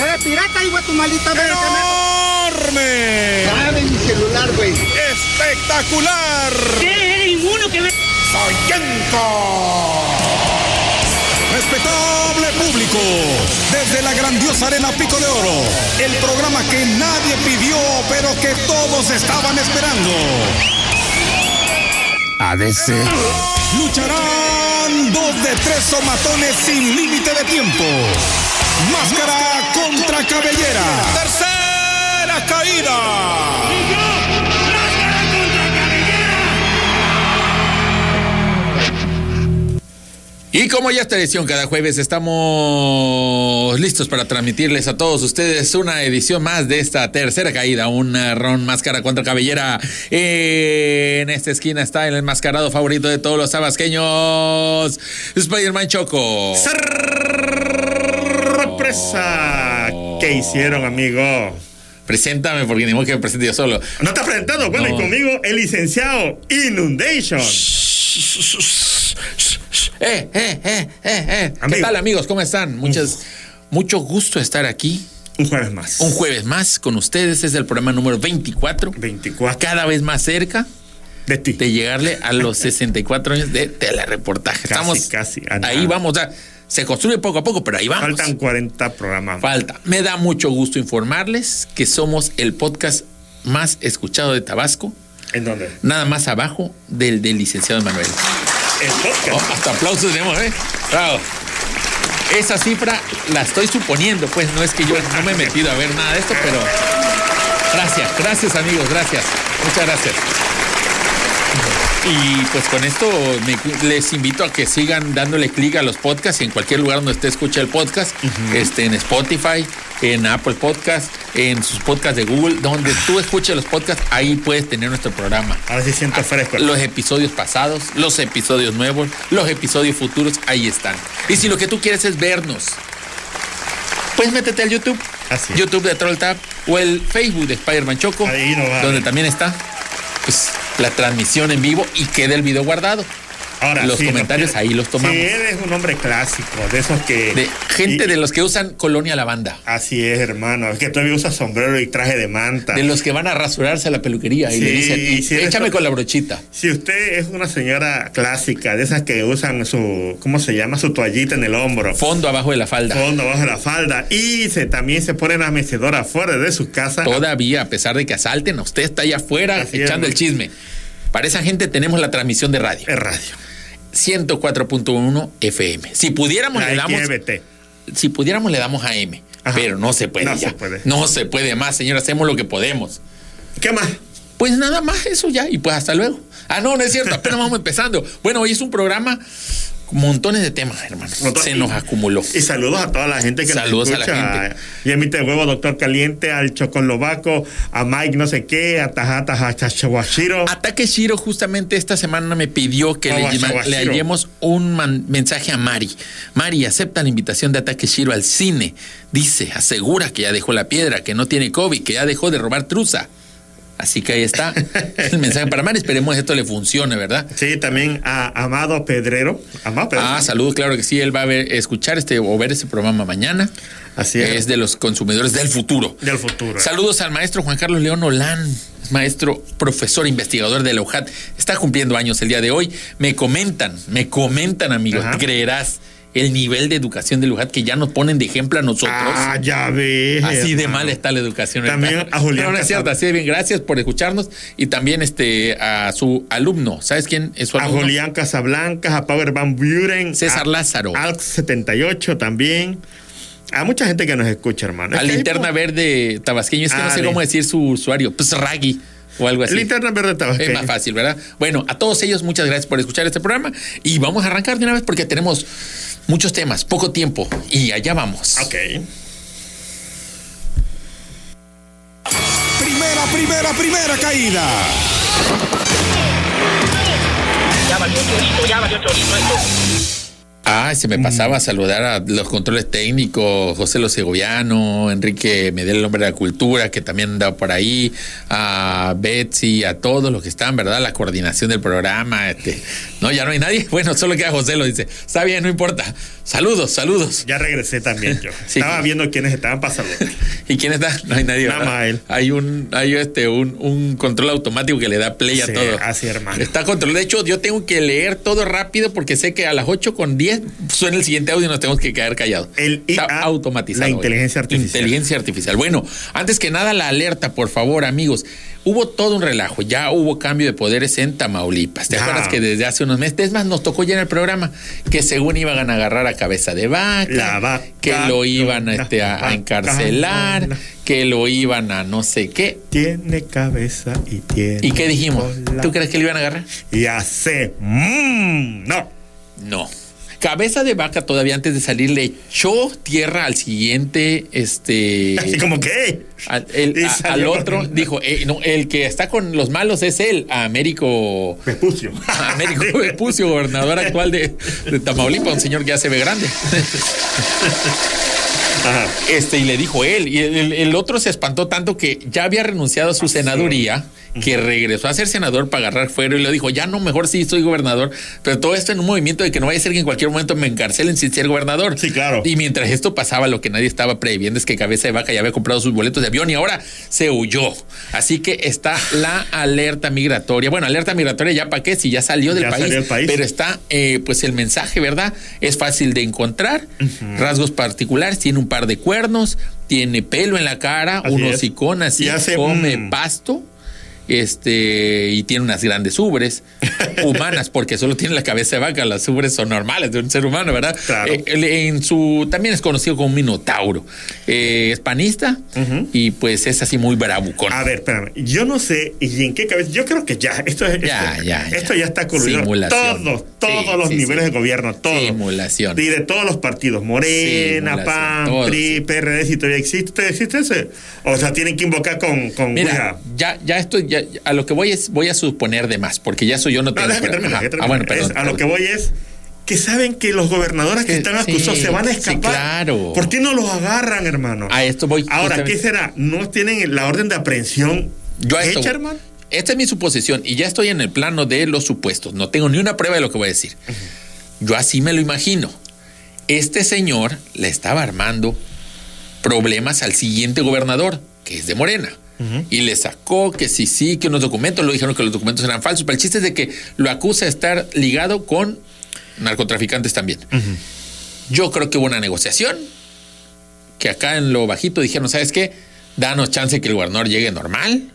Eres pirata, hijo de tu maldita madre. ¡Enorme! Dame mi celular, güey. ¡Espectacular! ¿Qué? ¿Eres inmuno que ve? ¡Soyenco! Respetable público, desde la grandiosa Arena Pico de Oro, el programa que nadie pidió, pero que todos estaban esperando. ADC. Lucharán dos de tres somatones sin límite de tiempo. Máscara contra cabellera. Tercera caída. Y como ya es tradición, cada jueves estamos listos para transmitirles a todos ustedes una edición más de esta tercera caída, un ron máscara contra cabellera. En esta esquina está el enmascarado favorito de todos los tabasqueños, Spider-Man Choco. ¡Sorpresa! ¿Qué hicieron, amigo? Preséntame porque ni modo que me presente yo solo. ¿No estás presentando? Bueno, No. y conmigo el licenciado Inundation. Eh, eh, eh, eh, eh. ¿Qué tal amigos? ¿Cómo están? Muchas, mucho gusto estar aquí. Un jueves más. Un jueves más con ustedes. Es el programa número 24. 24 Cada vez más cerca de ti. de llegarle a los 64 años de telereportaje. Casi, Estamos casi, a ahí vamos. sea, se construye poco a poco, pero ahí vamos. Faltan 40 programas. Falta. Me da mucho gusto informarles que somos el podcast más escuchado de Tabasco, ¿En dónde? nada más abajo del del licenciado Manuel. El podcast. Oh, hasta aplausos tenemos, ¿eh? Bravo. Esa cifra la estoy suponiendo, pues no es que yo no me he metido a ver nada de esto, pero gracias, gracias amigos, gracias, muchas gracias. Y pues con esto me- les invito a que sigan dándole clic a los podcasts y en cualquier lugar donde usted escuche el podcast, este, en Spotify, en Apple Podcast, en sus podcasts de Google, donde tú escuches los podcasts, ahí puedes tener nuestro programa Ahora sí siento fresco. los episodios pasados, los episodios nuevos, los episodios futuros, ahí están. Y si lo que tú quieres es vernos, pues métete al YouTube. Así. YouTube de Troll Tab o el Facebook de Spider-Man Choco, Ahí no va. donde también está pues, la transmisión en vivo y queda el video guardado. Ahora, los sí, comentarios ahí los tomamos. Sí, eres un hombre clásico, de esos que. De gente y- de los que usan colonia lavanda. Así es, hermano. Es que todavía usas sombrero y traje de manta. De los que van a rasurarse a la peluquería y le Sí, dicen, "Y- sí, eres- échame con la brochita. Si usted es una señora clásica, de esas que usan su, ¿cómo se llama? Su toallita en el hombro, Fondo abajo de la falda. fondo abajo de la falda, y se, también se pone la mecedora afuera de su casa. Todavía, a pesar de que asalten, usted está allá afuera Así es, echando el chisme. Para esa gente tenemos la transmisión de radio. Es radio. 104.1 FM. Si pudiéramos le damos si pudiéramos le damos a M, Ajá. pero no se puede No ya. se puede. No se puede más, señor, hacemos lo que podemos. ¿Qué más? Pues nada más eso ya y pues hasta luego. Ah, no, no es cierto, apenas vamos empezando. Bueno, hoy es un programa montones de temas, hermano. Se nos acumuló. Y saludos a toda la gente que Saludos a nos la escucha. gente. Y emite huevo, doctor Caliente, al Chocolobaco, a Mike no sé qué, a Tajata Hachawashiro. Ataque Shiro justamente esta semana me pidió que aguas, le hallemos un man- mensaje a Mari. Mari acepta la invitación de Ataque Shiro al cine. Dice, asegura que ya dejó la piedra, que no tiene COVID, que ya dejó de robar truza. Así que ahí está el mensaje para Mari. Esperemos que esto le funcione, ¿verdad? Sí, también a Amado Pedrero. Amado Pedrero. Ah, saludos, claro que sí. Él va a ver, escuchar este o ver este programa mañana. Así es. Es de los consumidores del futuro. Del futuro. Saludos al maestro Juan Carlos León Olán, maestro, profesor, investigador de la UJAT. Está cumpliendo años el día de hoy. Me comentan, me comentan, amigos, Ajá. creerás el nivel de educación de la UJAT que ya nos ponen de ejemplo a nosotros. Ah, ya ves. Así de hermano. mal está la educación. También a Julián No, no es cierto, así de bien. Gracias por escucharnos y también este a su alumno. ¿Sabes quién es su A alumno? Julián Casablancas, a Power Van Buren. César a Lázaro. Alx78 también. A mucha gente que nos escucha, hermano. A Es linterna verde tabasqueño. Es que no Ah, sé cómo decir su usuario. Pues Raggy o algo así. Linterna verde Es tabasqueño. más fácil, ¿verdad? Bueno, a todos ellos muchas gracias por escuchar este programa y vamos a arrancar de una vez porque tenemos muchos temas, poco tiempo y allá vamos. Ok. Primera, primera, primera caída. Ya valió chorizo, ya valió chorizo esto. Ah, se me pasaba a saludar a los controles técnicos, José Lo Segoviano, Enrique Medel, el hombre de la cultura, que también andaba por ahí, a Betsy, a todos los que están, ¿verdad? La coordinación del programa, este, no, ya no hay nadie. Bueno, solo queda José, lo dice. Está bien, no importa. Saludos, saludos. Ya regresé también yo. Sí. Estaba viendo quiénes estaban pasando. ¿Y quién está? No hay nadie. Nada más él. Hay un, hay este, un, un control automático que le da play a todo. así, hermano. Está controlado. De hecho, yo tengo que leer todo rápido porque sé que a las 8 con 10 suena el siguiente audio y nos tenemos que quedar callados. El Está automatizado. la inteligencia artificial. Inteligencia artificial. Bueno, antes que nada, la alerta, por favor, amigos. Hubo todo un relajo, ya hubo cambio de poderes en Tamaulipas. ¿Te acuerdas que desde hace unos meses, es más, nos tocó ya en el programa, que según iban a agarrar a cabeza de vaca, La vaca que lo iban a, este, a encarcelar, la- que lo iban a no sé qué. Tiene cabeza y tiene. ¿Y qué dijimos? cola. ¿Tú crees que le iban a agarrar? Y hace. mm, no. No. Cabeza de vaca todavía antes de salir le echó tierra al siguiente, este... Así como que. al, el- Y a- salió al otro dijo, eh, no, el que está con los malos es él, a Américo... Vespucio. Américo Vespucio, gobernador actual de, de Tamaulipas, un señor que ya se ve grande. Ajá. Este, y le dijo él, y el, otro se espantó tanto que ya había renunciado a su senaduría, que regresó a ser senador para agarrar fuero y le dijo, ya no, mejor sí soy gobernador, pero todo esto en un movimiento de que no vaya a ser que en cualquier momento me encarcelen sin ser gobernador. Sí, claro. Y mientras esto pasaba, lo que nadie estaba previendo es que Cabeza de Vaca ya había comprado sus boletos de avión y ahora se huyó. Así que está la alerta migratoria. Bueno, alerta migratoria ya para qué, si ya salió del Ya país, salió país. pero está eh, pues el mensaje, ¿verdad? Es fácil de encontrar, rasgos particulares, tiene un par de cuernos, tiene pelo en la cara, Así un es. hocicón así, Y come pasto. Este, y tiene unas grandes ubres humanas, porque solo tiene la cabeza de vaca, las ubres son normales de un ser humano, ¿verdad? Claro. Eh, en su, también es conocido como minotauro. Eh, es panista y pues es así muy bravucón. A ver, espérame. Yo no sé y en qué cabeza. Yo creo que ya. Esto, es- Ya, esto, ya, esto está coludido. Todos, todos Sí, los sí, niveles sí. de gobierno, todos. Simulación. Y de todos los partidos. Morena, PAN, todos, PRI. PRD, si todavía existe, existe ese. O sea, tienen que invocar con. con Mira, ya, ya estoy, ya, a lo que voy es, voy a suponer de más, porque ya soy yo no No, tengo. déjame pero- terminar, ajá. que termine. Ah, bueno, perdón. Es- a lo que voy es que saben que los gobernadores que Que- están sí, acusados se van a sí, escapar. claro. ¿Por qué no los agarran, hermano? A esto voy. Ahora, justamente. ¿qué será? ¿No tienen la orden de aprehensión Yo esto hecha, voy. hermano? Esta es mi suposición y ya estoy en el plano de los supuestos. No tengo ni una prueba de lo que voy a decir. Yo así me lo imagino. Este señor le estaba armando problemas al siguiente gobernador, que es de Morena. Y le sacó que sí, sí, que unos documentos, lo dijeron que los documentos eran falsos, pero el chiste es de que lo acusa de estar ligado con narcotraficantes también. Yo creo que hubo una negociación, que acá en lo bajito dijeron, ¿sabes qué? Danos chance que el gobernador llegue normal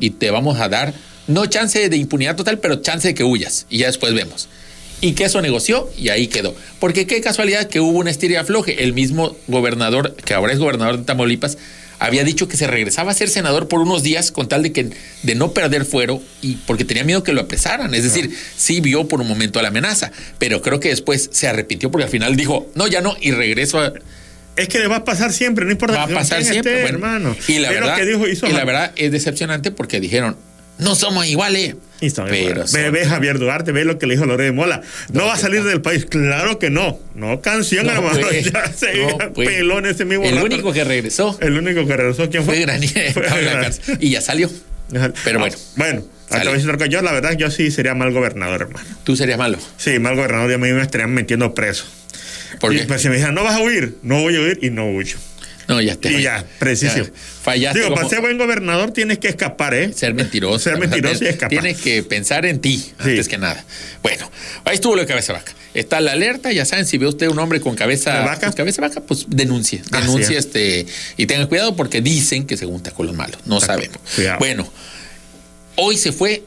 y te vamos a dar, no chance de impunidad total, pero chance de que huyas y ya después vemos. Y que eso negoció y ahí quedó. Porque qué casualidad que hubo una estiria afloje. El mismo gobernador, que ahora es gobernador de Tamaulipas, había dicho que se regresaba a ser senador por unos días con tal de que de no perder fuero y porque tenía miedo que lo apresaran. Es decir, sí vio por un momento la amenaza, pero creo que después se arrepintió porque al final dijo, no, ya no, y regreso a, Es que le va a pasar siempre, no importa va a pasar siempre, bueno. hermano. Y la verdad, que dijo, hizo y la verdad es decepcionante porque dijeron, no somos iguales. Pero ve, ve Javier Duarte, ve lo que le dijo Lorena Mola. No, No, va a ¿qué salir del país. Claro que no. No canción, No, hermano. pues, ya se no, pues. pelón ese mismo El rato. único que regresó El único que regresó, ¿quién fue? fue Granier Fue cárcel, y ya salió. Pero Ah, bueno, Bueno, Sale. yo, la verdad, yo sí sería mal gobernador, hermano. tú serías malo. Sí, mal gobernador, y a mí me estarían metiendo preso. ¿Por y qué? pues si me dijeran, no vas a huir, no voy a huir y no huyo. No, ya te y ya, preciso. ya fallaste Digo, como para ser buen gobernador tienes que escapar, ¿eh? ser mentiroso. Ser mentiroso y escapar. Tienes que pensar en ti antes que nada. Bueno, ahí estuvo lo de cabeza vaca. Está la alerta, ya saben, si ve usted un hombre con cabeza ¿De vaca? pues, cabeza vaca, pues denuncie. Ah, Denuncie sí. este y tenga cuidado porque dicen que se junta con los malos. No sabemos. Cuidado. Bueno, hoy se fue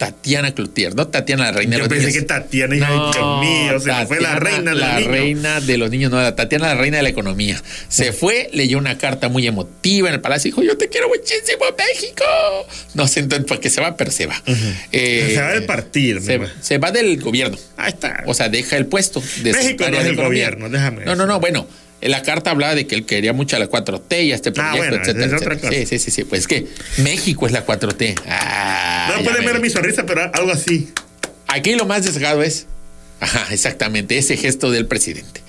Tatiana Cloutier, ¿no? Tatiana la reina Yo de los pensé niños. que Tatiana, hija de Dios mío, se fue la reina de la los niños. reina de los niños, no, la Tatiana la reina de la economía. Se fue, leyó una carta muy emotiva en el palacio y dijo, yo te quiero muchísimo, México. No sé entonces por qué se va, pero se va. Eh, Se va del partido, Se, se va del gobierno. Ahí está. O sea, deja el puesto. De México no es el gobierno, déjame No, no, no, bueno. En la carta hablaba de que él quería mucho a la 4T y a este proyecto, Ah, bueno, etcétera, es otra cosa. Sí, sí, sí, sí. Pues es que México es la 4T. Ah, no pueden ver vi. mi sonrisa, pero algo así. Aquí lo más destacado es Ajá, exactamente, ese gesto del presidente.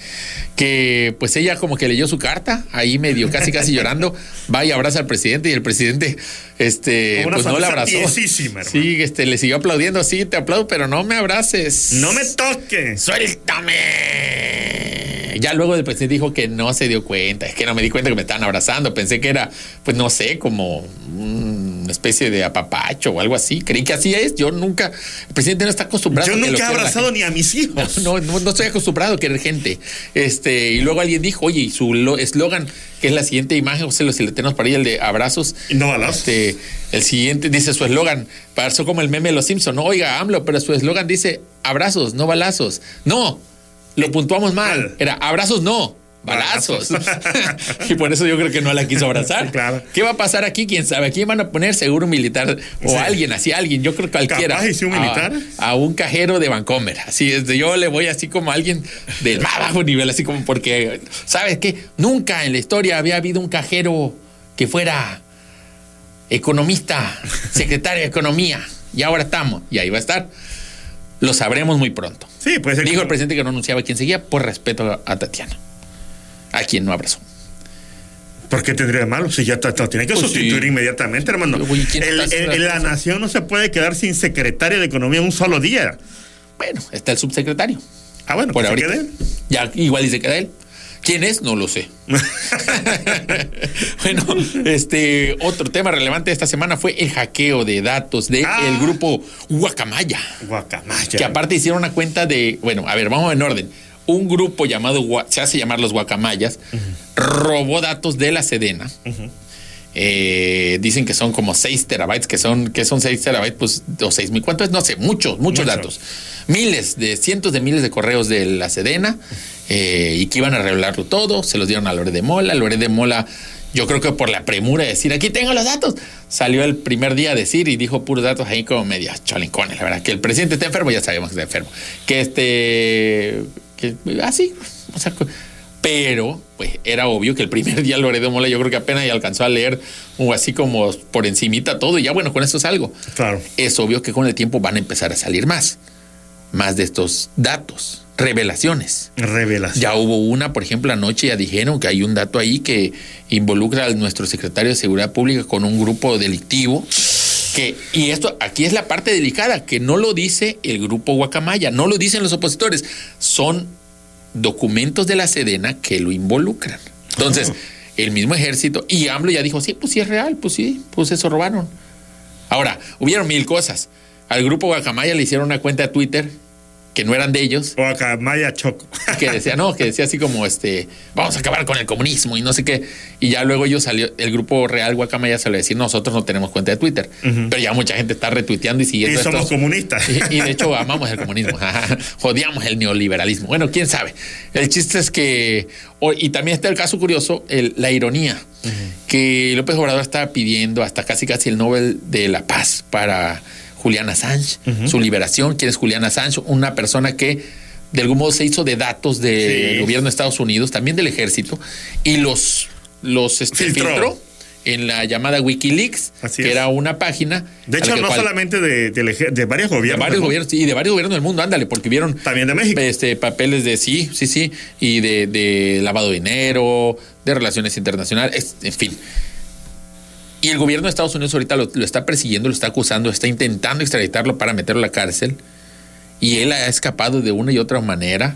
Que pues ella como que leyó su carta, ahí medio casi casi llorando, va y abraza al presidente y el presidente este pues no la abrazó. Sí, este le siguió aplaudiendo, sí, te aplaudo, pero no me abraces. No me toques. ¡Suéltame! Ya luego el presidente dijo que no se dio cuenta, es que no me di cuenta que me estaban abrazando, pensé que era, pues no sé, como una especie de apapacho o algo así. Creí que así es, yo nunca, el presidente no está acostumbrado Yo nunca he abrazado ni a mis hijos. No, no, no estoy acostumbrado a querer gente. Este, y luego alguien dijo, oye, y su lo- eslogan, que es la siguiente imagen, José, lo- si le tenemos para ahí, el de abrazos. Y no balazos. Este, el siguiente dice su eslogan, pasó como el meme de los Simpson, no, oiga, AMLO, pero su eslogan dice abrazos, no balazos. No, lo puntuamos mal. Era abrazos, no. Balazos. y por eso yo creo que no la quiso abrazar. Claro. ¿Qué va a pasar aquí? ¿Quién sabe? ¿A quién van a poner seguro un militar? O Sí. alguien, así alguien. Yo creo que cualquiera. Capaz un A- militar. a un cajero de Vancomer. Así es, yo le voy así como a alguien del más bajo nivel, así como porque, ¿sabes qué? Nunca en la historia había habido un cajero que fuera economista, secretario de Economía. Y ahora estamos, y ahí va a estar. Lo sabremos muy pronto. Sí, puede ser. Dijo que- el presidente que no anunciaba quién seguía por respeto a Tatiana, a quien no abrazó. ¿Por qué tendría de malo? Si ya lo tiene que Pues sustituir sí. inmediatamente, hermano. Oye, ¿quién El- está haciendo el- las la nación no se puede quedar sin secretario de Economía un solo día. Bueno, está el subsecretario. Ah, bueno, Por pues se quede. Ya igual dice que era él. ¿Quién es? No lo sé. bueno, este otro tema relevante de esta semana fue el hackeo de datos del Ah. grupo Guacamaya. Guacamaya. Que aparte hicieron una cuenta de, bueno, a ver, vamos en orden. Un grupo llamado, se hace llamar los Guacamayas, robó datos de la Sedena. Eh, dicen que son como 6 terabytes, que son, que son 6 terabytes, pues, o 6 mil, ¿cuánto es? No sé, muchos, muchos Mucho. datos. Miles de, cientos de miles de correos de la Sedena, eh, y que iban a revelarlo todo, se los dieron a Lore de Mola. Lore de Mola, yo creo que por la premura de decir, aquí tengo los datos, salió el primer día a decir y dijo puros datos ahí como media cholincones, la verdad. Que el presidente está enfermo, ya sabemos que está enfermo. Que este, que así, o sea, pero pues era obvio que el primer día Loredo Mola yo creo que apenas ya alcanzó a leer o así como por encimita todo y ya bueno, con eso es algo. Claro. Es obvio que con el tiempo van a empezar a salir más, más de estos datos, revelaciones. Revelación. Ya hubo una, por ejemplo, anoche ya dijeron que hay un dato ahí que involucra a nuestro secretario de Seguridad Pública con un grupo delictivo. Que, y esto aquí es la parte delicada, que no lo dice el grupo Guacamaya, no lo dicen los opositores, son documentos de la Sedena que lo involucran. Entonces, el mismo ejército, y AMLO ya dijo, sí, pues sí es real, pues sí, pues eso robaron. Ahora, hubieron mil cosas. Al grupo Guacamaya le hicieron una cuenta de Twitter que no eran de ellos, Guacamaya Choco. que decía, no, que decía así como este, vamos a acabar con el comunismo y no sé qué. Y ya luego ellos salió, el grupo Real Guacamaya salió a decir, nosotros no tenemos cuenta de Twitter. Pero ya mucha gente está retuiteando y y siguiendo somos estos- comunistas. y, y de hecho amamos el comunismo, odiamos el neoliberalismo. Bueno, quién sabe. El chiste es que, o- y también está el caso curioso, el- la ironía, que López Obrador estaba pidiendo hasta casi casi el Nobel de la Paz para Julián Assange, su liberación. ¿Quién es Julián Assange? Una persona que de algún modo se hizo de datos del Sí. gobierno de Estados Unidos, también del ejército, y los, los este, Filtró. filtró en la llamada Wikileaks, Así que es. era una página. De hecho, no cual- solamente de, de varios de gobiernos. varios ¿no? gobiernos y de varios gobiernos del mundo, ándale, porque vieron También de México. este papeles de sí, sí, sí, y de, de lavado de dinero, de relaciones internacionales, en fin. Y el gobierno de Estados Unidos ahorita lo, lo está persiguiendo, lo está acusando, está intentando extraditarlo para meterlo a la cárcel. Y él ha escapado de una y otra manera.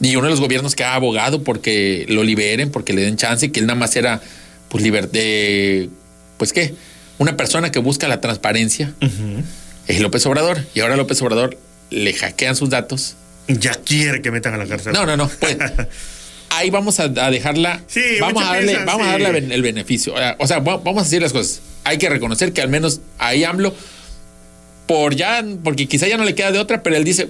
Y uno de los gobiernos que ha abogado porque lo liberen, porque le den chance, que él nada más era, pues, libertad, pues qué, una persona que busca la transparencia, es López Obrador. Y ahora López Obrador le hackean sus datos. Ya quiere que metan a la cárcel. No, no, no. Pues ahí vamos a, a dejarla. Sí, vamos a darle, piensan, vamos a darle el beneficio. O sea, O sea, va- vamos a decir las cosas. Hay que reconocer que al menos ahí AMLO, por ya, porque quizá ya no le queda de otra, pero él dice.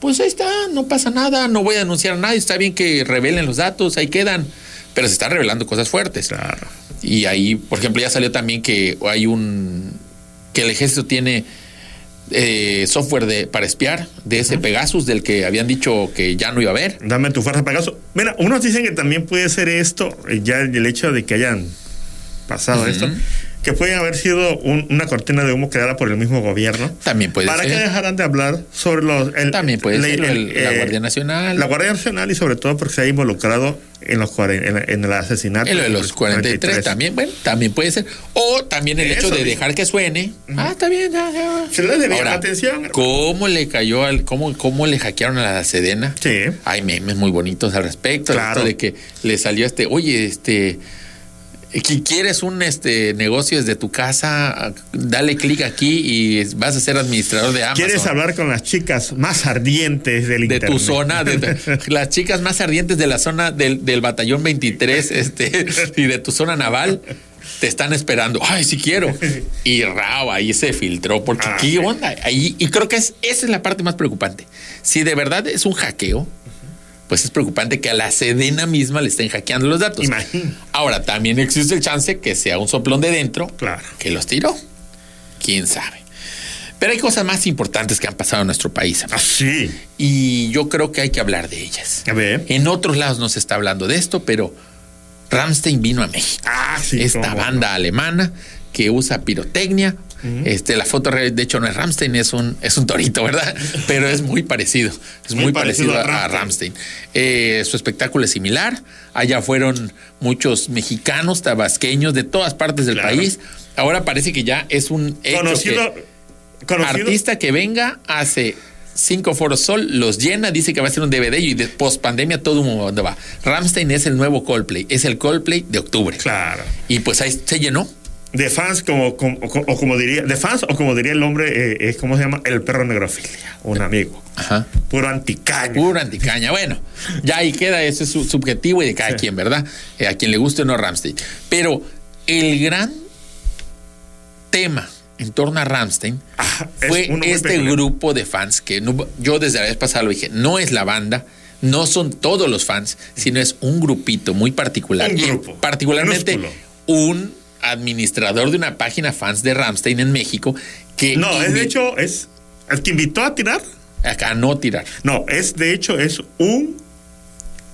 Pues ahí está, no pasa nada, no voy a denunciar a nadie, está bien que revelen los datos, ahí quedan, pero se están revelando cosas fuertes. Claro. Y ahí, por ejemplo, ya salió también que hay un. que el ejército tiene eh, software de, para espiar de ese Pegasus del que habían dicho que ya no iba a haber. Dame tu fuerza Pegaso. Mira, unos dicen que también puede ser esto, eh, ya el hecho de que hayan pasado esto, que pueden haber sido un- una cortina de humo creada por el mismo gobierno. También puede ¿Para ser. qué dejarán de hablar sobre los... el- También puede la- ser el- el- la eh, Guardia Nacional. La Guardia Nacional y sobre todo porque se ha involucrado en, los, en, en el asesinato. En lo de los 43 también, bueno, también puede ser. O también el hecho de dejar que suene. Ah, está bien, ya, ya. Se les debía Ahora, la atención. ¿Cómo le cayó al, cómo, cómo le hackearon a la Sedena? Sí. Hay memes muy bonitos al respecto. Claro. de que le salió este, oye, este. Que ¿Quieres un este negocio desde tu casa? Dale clic aquí y vas a ser administrador de Amazon. ¿Quieres hablar con las chicas más ardientes del de internet? tu zona, de, las chicas más ardientes de la zona del, del batallón 23 este, y de tu zona naval, te están esperando. Ay, sí quiero. Y Rao ahí se filtró, porque Ah, qué onda. Ahí, y creo que es, esa es la parte más preocupante. Si de verdad es un hackeo, pues es preocupante que a la Sedena misma le estén hackeando los datos. Imagino. Ahora, también existe el chance que sea un soplón de dentro Claro. que los tiró. Quién sabe. Pero hay cosas más importantes que han pasado en nuestro país. Ah, sí. Y yo creo que hay que hablar de ellas. A ver. En otros lados no se está hablando de esto, pero Ramstein vino a México. Ah, sí. Esta no. banda alemana que usa pirotecnia. Este, la foto de hecho no es Ramstein, es un, es un torito, ¿verdad? Pero es muy parecido. Es muy, Muy parecido, parecido a, a Ramstein. Eh, su espectáculo es similar. Allá fueron muchos mexicanos, tabasqueños, de todas partes del Claro. país. Ahora parece que ya es un hecho Conocido. que conocido artista que venga hace cinco foros sol, los llena, dice que va a ser un DVD y de post pandemia todo el mundo va. Ramstein es el nuevo Coldplay, es el Coldplay de octubre. Claro. Y pues ahí se llenó. De fans, como, como- o, como diría, de fans, o como diría el hombre, eh, es como se llama, el perro negrofilia, un amigo. Ajá. Puro anticaño. Pura anticaña. Bueno, ya ahí queda, ese es su- subjetivo y de cada Sí. quien, ¿verdad? Eh, a quien le guste o no Ramstein. Pero el gran tema en torno a Ramstein Ah, es fue este grupo de fans que no- yo desde la vez pasada lo dije, no es la banda, no son todos los fans, sino es un grupito muy particular. Un grupo, particularmente minúsculo. un administrador de una página fans de Ramstein en México que No, es de hecho, es el que invitó a tirar. acá no tirar. No, es de hecho, es un,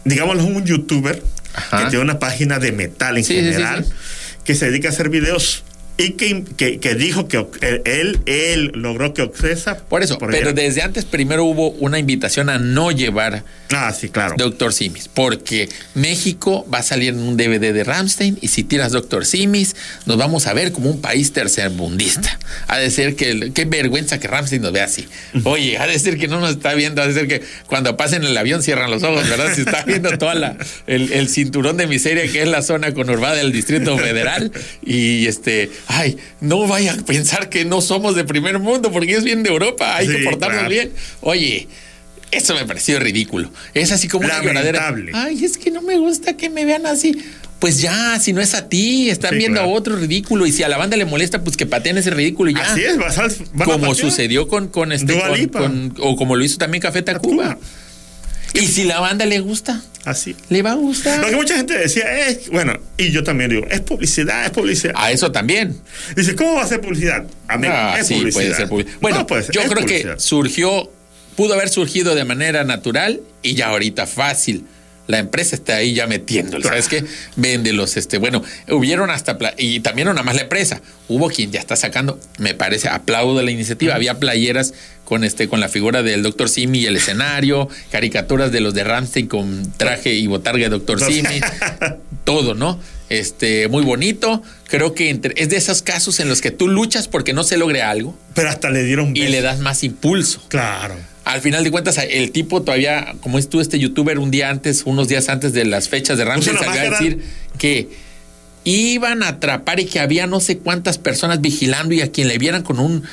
digámoslo, un youtuber Ajá. que tiene una página de metal en Sí, sí, sí, general, sí. que se dedica a hacer videos y que, que, que dijo que él, él, logró que Occesa. Por eso, pero ella- desde antes primero hubo una invitación a no llevar Ah, sí, claro. Doctor Simis, porque México va a salir en un DVD de Ramstein y si tiras Doctor Simis, nos vamos a ver como un país tercermundista. Ha de ser que, qué vergüenza que Ramstein nos vea así. Oye, ha de ser que no nos está viendo, ha de ser que cuando pasen el avión cierran los ojos, ¿verdad? Se está viendo toda la, el, el cinturón de miseria que es la zona conurbada del Distrito Federal y este, ay, no vaya a pensar que no somos de primer mundo porque es bien de Europa, hay que portarnos claro. bien. Oye, eso me pareció ridículo. Es así como una lloradera. Ay, es que no me gusta que me vean así. Pues ya, si no es a ti, están Sí, viendo claro. a otro ridículo. Y si a la banda le molesta, pues que pateen ese ridículo y ya. Así es, vas van a como sucedió con, con este. Con- con- o como lo hizo también Café Tacuba. Y si la banda le gusta, Así. le va a gustar. Lo que mucha gente decía es, bueno, y yo también digo, es publicidad, es publicidad. A eso también. Dice, ¿cómo va a ser publicidad? Amigo, Ah, es sí, publicidad. puede ser publicidad. Bueno, No puede ser, yo creo publicidad. que surgió, pudo haber surgido de manera natural y ya ahorita fácil. La empresa está ahí ya metiéndolo. ¿Sabes qué? Véndelos. Este, bueno, hubieron hasta. Y también no nada más la empresa. Hubo quien ya está sacando, me parece, aplaudo la iniciativa. Había playeras con este con la figura del Dr. Simi y el escenario, caricaturas de los de Ramstein con traje y botarga de Dr. Simi, todo, ¿no? Este, muy bonito. Creo que entre- es de esos casos en los que tú luchas porque no se logre algo Pero hasta le dieron y beso. le das más impulso. Claro. Al final de cuentas, el tipo todavía, como es tú, este youtuber, un día antes, unos días antes de las fechas de Ramsey, salió a decir que iban a atrapar y que había no sé cuántas personas vigilando y a quien le vieran con un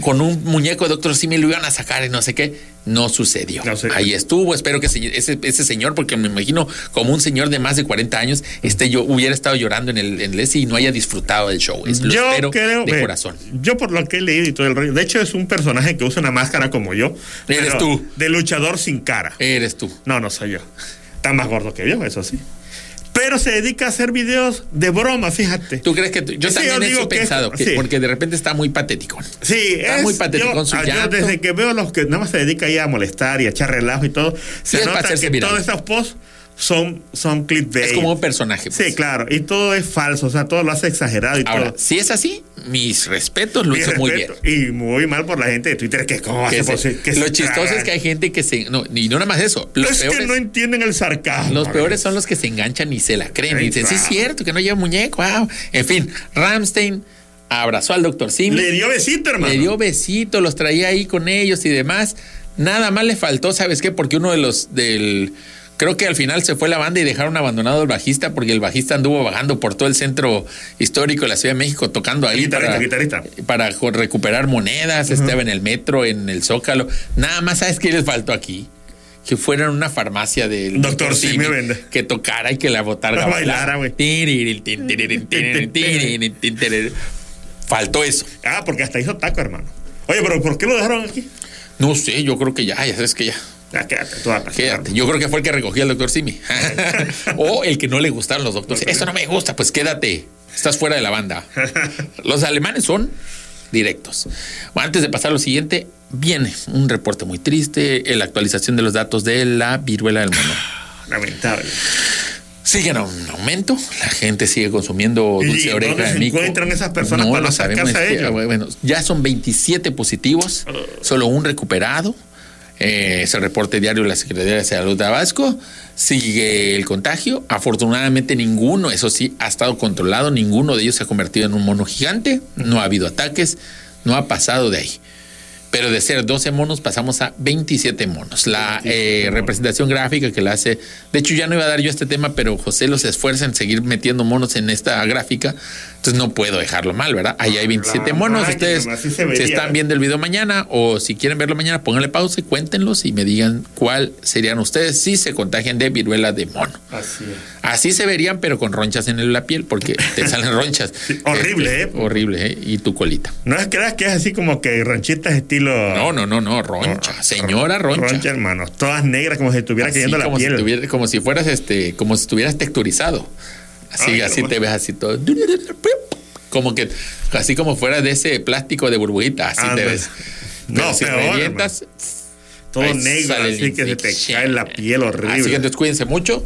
con un muñeco de Doctor Simi lo iban a sacar y no sé qué. No sucedió. No sé. Ahí estuvo. Espero que se- ese, ese señor, porque me imagino como un señor de más de 40 años, este yo hubiera estado llorando en el, en el y no haya disfrutado del show. Es, lo yo espero creo de corazón. Yo por lo que he leído y todo el rollo. De hecho, es un personaje que usa una máscara como yo. Eres tú. De luchador sin cara. Eres tú. No, no soy yo. Está más gordo que yo, eso sí. Pero se dedica a hacer videos de broma, fíjate. ¿Tú crees que tú- yo Sí, también yo eso digo he que es- pensado, que- sí. porque de repente está muy patético. Sí, Está es muy patético yo, su ah, yo desde que veo los que nada más se dedica ahí a molestar y a echar relajo y todo, se es para nota que todos esos posts son, son clickbait. Es como un personaje. Sí, pues. claro. Y todo es falso. O sea, todo lo hace exagerado y Ahora, todo. si es así, mis respetos, lo hizo muy bien. Y muy mal por la gente de Twitter que cómo hace que lo se chistoso tragan. es que hay gente que se. No, y no nada más eso. Los es peores, que no entienden el sarcasmo. los peores son los que se enganchan y se la creen. Ay, y dicen, sí, es cierto, que no lleva muñeco. Wow. En fin, Ramstein abrazó al doctor Simi. Le dio besito, hermano. Le dio besito, los traía ahí con ellos y demás. Nada más le faltó, ¿sabes qué? Porque uno de los del. Creo que al final se fue la banda y dejaron abandonado al bajista porque el bajista anduvo vagando por todo el centro histórico de la Ciudad de México tocando ahí para, guitarrista. para recuperar monedas, estaba en el metro, en el Zócalo. Nada más, ¿sabes qué les faltó aquí? Que fueran una farmacia del Doctor vende. que tocara y que la botarga La bailara, güey. Faltó eso. Ah, porque hasta hizo taco, hermano. Oye, pero ¿por qué lo dejaron aquí? No sé, yo creo que ya, ya sabes que ya. Ya, quédate, tú vas a. Quédate. Yo creo que fue el que recogía al doctor Simi. o el que no le gustaron los doctores. Esto no me gusta, pues quédate. Estás fuera de la banda. Los alemanes son directos. Bueno, antes de pasar a lo siguiente, viene un reporte muy triste, la actualización de los datos de la viruela del mono. Lamentable. Siguen a un aumento, la gente sigue consumiendo ¿Y dulce dónde oreja de se mico. encuentran esas personas no para no sabemos. acercarse a es que, ellos? Bueno, ya son 27 positivos, solo un recuperado. Eh, es el reporte diario de la Secretaría de Salud de Tabasco. Sigue el contagio. Afortunadamente ninguno, eso sí, ha estado controlado. Ninguno de ellos se ha convertido en un mono gigante. No ha habido ataques. No ha pasado de ahí. Pero de ser 12 monos pasamos a 27 monos. La eh, representación gráfica que la hace, de hecho ya no iba a dar yo este tema, pero José los esfuerza en seguir metiendo monos en esta gráfica, entonces no puedo dejarlo mal, ¿verdad? Ahí hay 27 La monos, máquina, ustedes se si están viendo el video mañana o si quieren verlo mañana, pónganle pausa y cuéntenlos y me digan cuál serían ustedes si se contagian de viruela de mono. Así es. Así se verían, pero con ronchas en la piel, porque te salen ronchas. horrible, ¿eh? Horrible, ¿eh? Y tu colita. No es creas que es así como que ranchitas estilo. No, no, no, no, roncha. Señora roncha. Roncha, hermano. Todas negras, como si estuviera Así cayendo la como piel. Si tuviera- como si fueras este, como si estuvieras texturizado. Así, Ay, así te ves así todo. Como que, así como fuera de ese plástico de burbujita, así te ves. No, si peor, revientas, Todo negro, así que se te cae la piel horrible. Así que entonces cuídense mucho.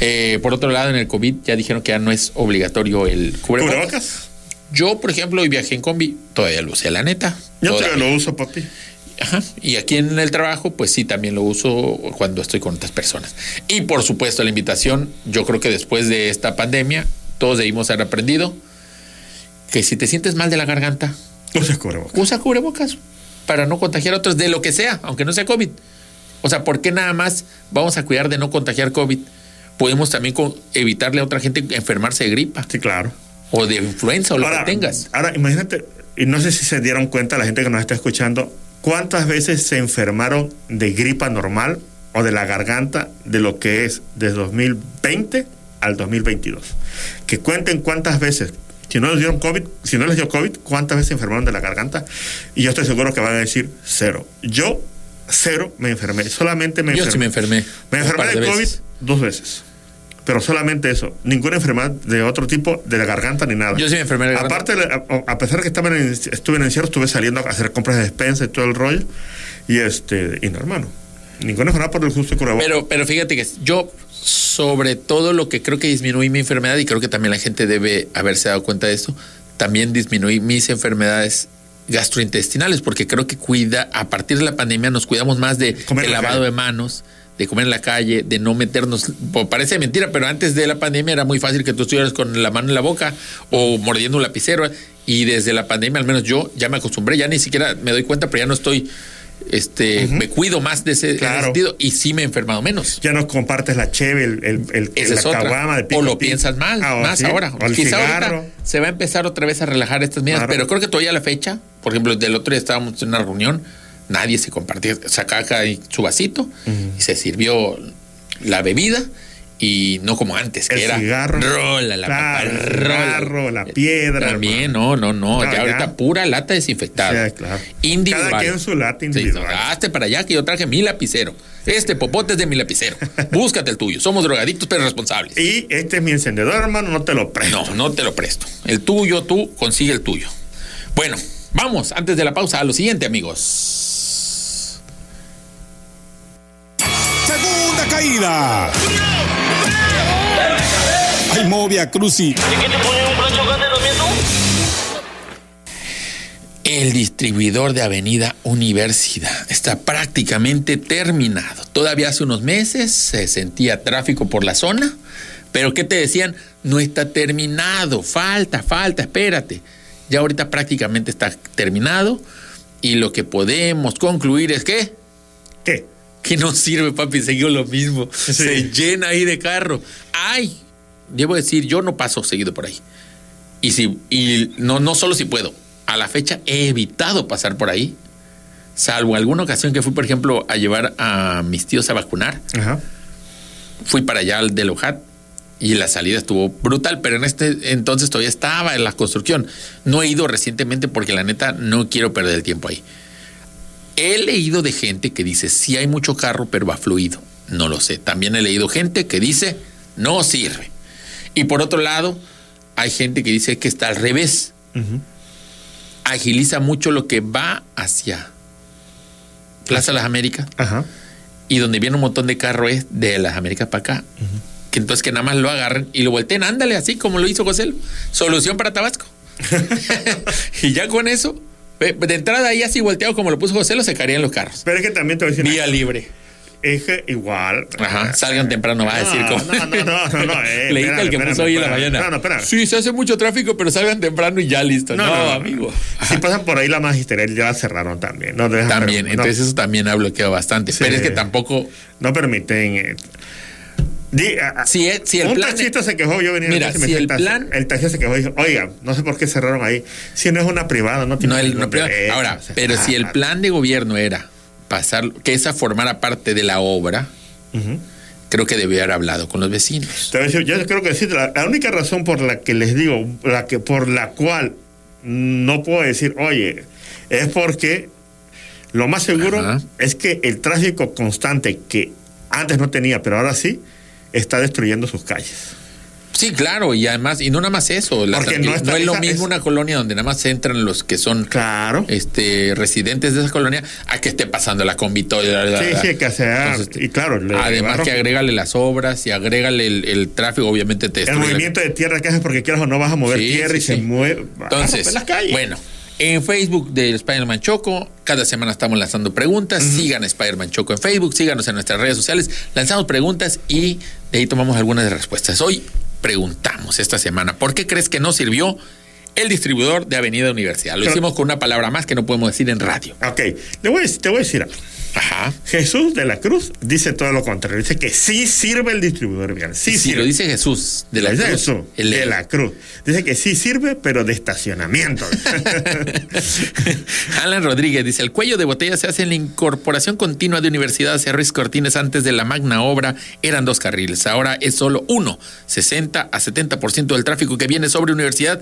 Eh, por otro lado, en el COVID ya dijeron que ya no es obligatorio el cubrebocas. ¿Cubrebocas? Yo, por ejemplo, hoy viajé en combi, todavía lo usé, la neta. Yo todavía lo uso, papi. Ajá. Y aquí en el trabajo, pues sí, también lo uso cuando estoy con otras personas. Y por supuesto, la invitación, yo creo que después de esta pandemia, todos debimos haber aprendido que si te sientes mal de la garganta, Usa cubrebocas. usa cubrebocas para no contagiar a otros de lo que sea, aunque no sea COVID. O sea, ¿por qué nada más vamos a cuidar de no contagiar COVID? Podemos también evitarle a otra gente enfermarse de gripa Sí, claro. o de influenza o lo que tengas. ahora, imagínate, y no sé si se dieron cuenta la gente que nos está escuchando, cuántas veces se enfermaron de gripa normal o de la garganta de lo que es de 2020 al 2022. Que cuenten cuántas veces, si no les dieron COVID, si no les dio COVID, cuántas veces se enfermaron de la garganta. Y yo estoy seguro que van a decir cero. Yo, cero, me enfermé. Solamente me Yo enfermé. sí me enfermé. Me enfermé de, COVID veces. dos veces. Pero solamente eso. Ninguna enfermedad de otro tipo, de la garganta ni nada. Yo sí me enfermé de la garganta. Aparte, a, a pesar de que estaba en, estuve en encierro, estuve saliendo a hacer compras de despensa y todo el rollo. Y este, y no, hermano. Ninguna enfermedad por el justo cubrebocas. Pero, pero fíjate que yo, sobre todo lo que creo que disminuí mi enfermedad, y creo que también la gente debe haberse dado cuenta de esto, también disminuí mis enfermedades gastrointestinales, porque creo que cuida, a partir de la pandemia nos cuidamos más de, la lavado de manos, de comer en la calle, de no meternos, parece mentira, pero antes de la pandemia era muy fácil que tú estuvieras con la mano en la boca o mordiendo un lapicero, y desde la pandemia, al menos yo ya me acostumbré, ya ni siquiera me doy cuenta, pero ya no estoy, este, me cuido más de ese, sentido, y sí me he enfermado menos. ya no compartes la cheve, el, el, el- la caguama de pico o lo a piensas mal, Ah, más sí, ahora. Quizá ahorita se va a empezar otra vez a relajar estas medidas, Claro. pero creo que todavía la fecha, por ejemplo, del otro día estábamos en una reunión, nadie se compartía, sacaba acá su vasito y se sirvió la bebida y no como antes, que El era cigarro. rola, la Claro, papa, el rola. cigarro, la piedra, También, no, no, no, No, ya ya. ahorita pura lata desinfectada. Sí, claro. Individual. Cada quien su lata individual. Sí, hazte para allá que yo traje mi lapicero. Este popote es de mi lapicero. Búscate el tuyo. Somos drogadictos pero responsables. Y este es mi encendedor, hermano, no te lo presto. No, no te lo presto. El tuyo, tú consigue el tuyo. Bueno, vamos antes de la pausa a lo siguiente, amigos. Ay, Movia Cruci. El distribuidor de Avenida Universidad está prácticamente terminado. Todavía hace unos meses se sentía tráfico por la zona, pero ¿qué te decían? No está terminado, falta, falta, espérate. Ya ahorita prácticamente está terminado y lo que podemos concluir es que... ¿Qué? Que no sirve, papi, seguido lo mismo. Sí. Se llena ahí de carro. Ay, debo decir, yo no paso seguido por ahí. Y si, y no, no solo si puedo, a la fecha he evitado pasar por ahí, salvo alguna ocasión que fui, por ejemplo, a llevar a mis tíos a vacunar. Ajá. Fui para allá al de Lojat y la salida estuvo brutal, pero en este entonces todavía estaba en la construcción. No he ido recientemente porque la neta no quiero perder el tiempo ahí. He leído de gente que dice, sí hay mucho carro, pero va fluido. No lo sé. También he leído gente que dice, no sirve. Y por otro lado, hay gente que dice que está al revés. Agiliza mucho lo que va hacia Plaza Las Américas Ajá. y donde viene un montón de carros es de Las Américas para acá. Que entonces que nada más lo agarren y lo volteen, ándale así como lo hizo José. Solución para Tabasco. y ya con eso, de entrada ahí así volteado como lo puso José, lo secarían los carros. Pero es que también te voy a decir. Vía libre. Es que igual. Ajá, salgan temprano, va a decir No, no, no, no, no, no, eh, el que puso hoy en la mañana. no, no. Sí, se hace mucho tráfico, pero salgan temprano y ya listo. No, amigo. Si pasan por ahí la magisterial ya la cerraron también. No También, entonces eso también ha bloqueado bastante. Pero es que tampoco. no permiten. A- a- Si, es- si el un plan. taxista se quejó, yo venía en Mira, me si el taxi- plan- el taxista se quejó y dijo, oiga, no sé por qué cerraron ahí. Si no es una privada, no tiene No, el- no, derecho, ahora, pero si el ah, plan de gobierno era pasar, que esa formara parte de la obra, creo que debió haber hablado con los vecinos. A yo creo que sí, la, la única razón por la que les digo, la que por la cual no puedo decir, oye, es porque lo más seguro Ajá. es que el tráfico constante que antes no tenía, pero ahora sí, está destruyendo sus calles. Sí, claro, y además, y no nada más eso, la no no, es lo mismo es- una colonia donde nada más entran los que son Claro. este residentes de esa colonia a que esté pasando la convito. Sí, sí, que sea. Entonces, y claro, Además que agrégale las obras y agrégale el, el tráfico, obviamente te el la- movimiento de tierra que haces porque quieras o no vas a mover Sí, tierra sí, y se mueve. Entonces, las calles. bueno, en Facebook de Spider-Man Choco, cada semana estamos lanzando preguntas. Sigan a Spider-Man Choco en Facebook, síganos en nuestras redes sociales. Lanzamos preguntas y de ahí tomamos algunas respuestas. Hoy preguntamos esta semana, ¿por qué crees que no sirvió el distribuidor de Avenida Universidad? Lo Pero- hicimos con una palabra más que no podemos decir en radio. Ok, le voy te voy a decir algo. Ajá. Jesús de la Cruz dice todo lo contrario. Dice que sí sirve el distribuidor vial. Sí, Sí, sirve. lo dice Jesús de la Cruz, Jesús el- de la Cruz. Dice que sí sirve, pero de estacionamiento. Alan Rodríguez dice, el cuello de botella se hace en la incorporación continua de Universidad hacia Ruiz Cortines antes de la magna obra, eran dos carriles, ahora es solo uno, 60 a 70% del tráfico que viene sobre Universidad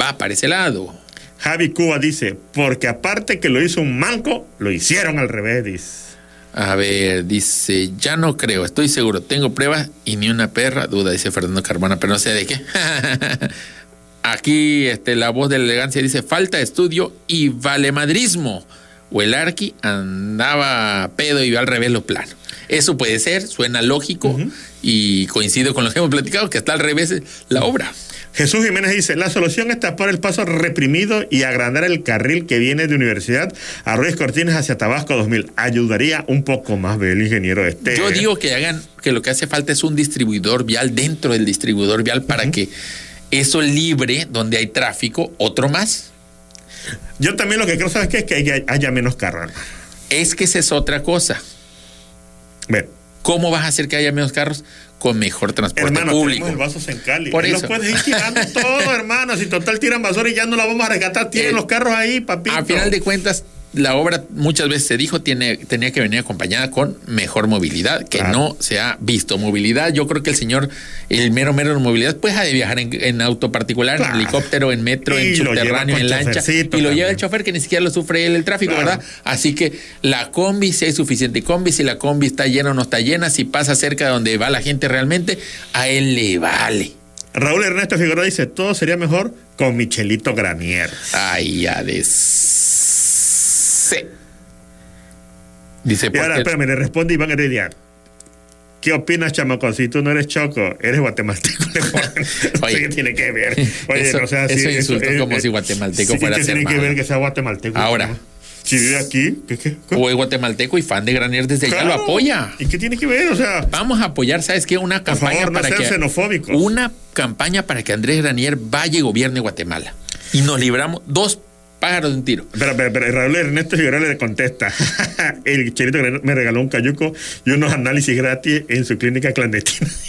va para ese lado. Javi Cuba dice, porque aparte que lo hizo un manco, lo hicieron al revés, dice. A ver, dice, ya no creo, estoy seguro, tengo pruebas y ni una perra duda, dice Fernando Carmona, pero no sé de qué. Aquí este, la voz de la elegancia dice, falta estudio y valemadrismo. O el arqui andaba pedo y al revés lo plano. Eso puede ser, suena lógico y coincido con lo que hemos platicado, que está al revés la obra. Jesús Jiménez dice, la solución es tapar el paso reprimido y agrandar el carril que viene de Universidad a Ruiz Cortines hacia Tabasco 2000. Ayudaría un poco más, ve el ingeniero este. Yo digo que hagan, que lo que hace falta es un distribuidor vial dentro del distribuidor vial para que eso libre, donde hay tráfico, otro más. Yo también lo que creo, ¿sabes qué? Es que haya, haya menos carros. Es que esa es otra cosa. ¿Cómo vas a hacer que haya menos carros? Con mejor transporte hermano, público. tenemos el vaso en Cali. Por eso. Los puedes ir tirando todo, hermano. Si total tiran basura y ya no la vamos a rescatar, tienen Eh, los carros ahí, papito. A final de cuentas, la obra muchas veces se dijo tiene, tenía que venir acompañada con mejor movilidad, que Claro. no se ha visto. Movilidad, yo creo que el señor, el mero mero de movilidad, pues ha de viajar en, en auto particular, Claro. en helicóptero, en metro, Y en lleva subterráneo, en lancha. Y lo lleva también. el chofer que ni siquiera lo sufre él el tráfico, Claro. ¿verdad? Así que la combi, si hay suficiente combi, si la combi está llena o no está llena, si pasa cerca de donde va la gente realmente, a él le vale. Raúl Ernesto Figueroa dice, todo sería mejor con Michelito Granier. Ay, ya de... se- Dice, Y ahora, espérame, le responde Iván Herediano. ¿Qué opinas, chamaco? Si tú no eres choco, eres guatemalteco. Oye. ¿Qué tiene que ver? Oye, Eso- no sea eso insultó es- como es- si guatemalteco sí, fuera ¿qué a ser tiene que ver que sea guatemalteco? Ahora. Si vive aquí, ¿qué? qué, qué? O es guatemalteco y fan de Granier desde ya lo Claro. apoya. ¿Y qué tiene que ver? O sea, Vamos a apoyar, ¿sabes qué? Una campaña favor, no para que xenofóbicos. una campaña para que Andrés Granier vaya y gobierne Guatemala. Y nos libramos dos pájaros de un tiro. Pero, pero, pero Raúl Ernesto Figueroa le contesta. El chelito me regaló un cayuco y unos análisis gratis en su clínica clandestina.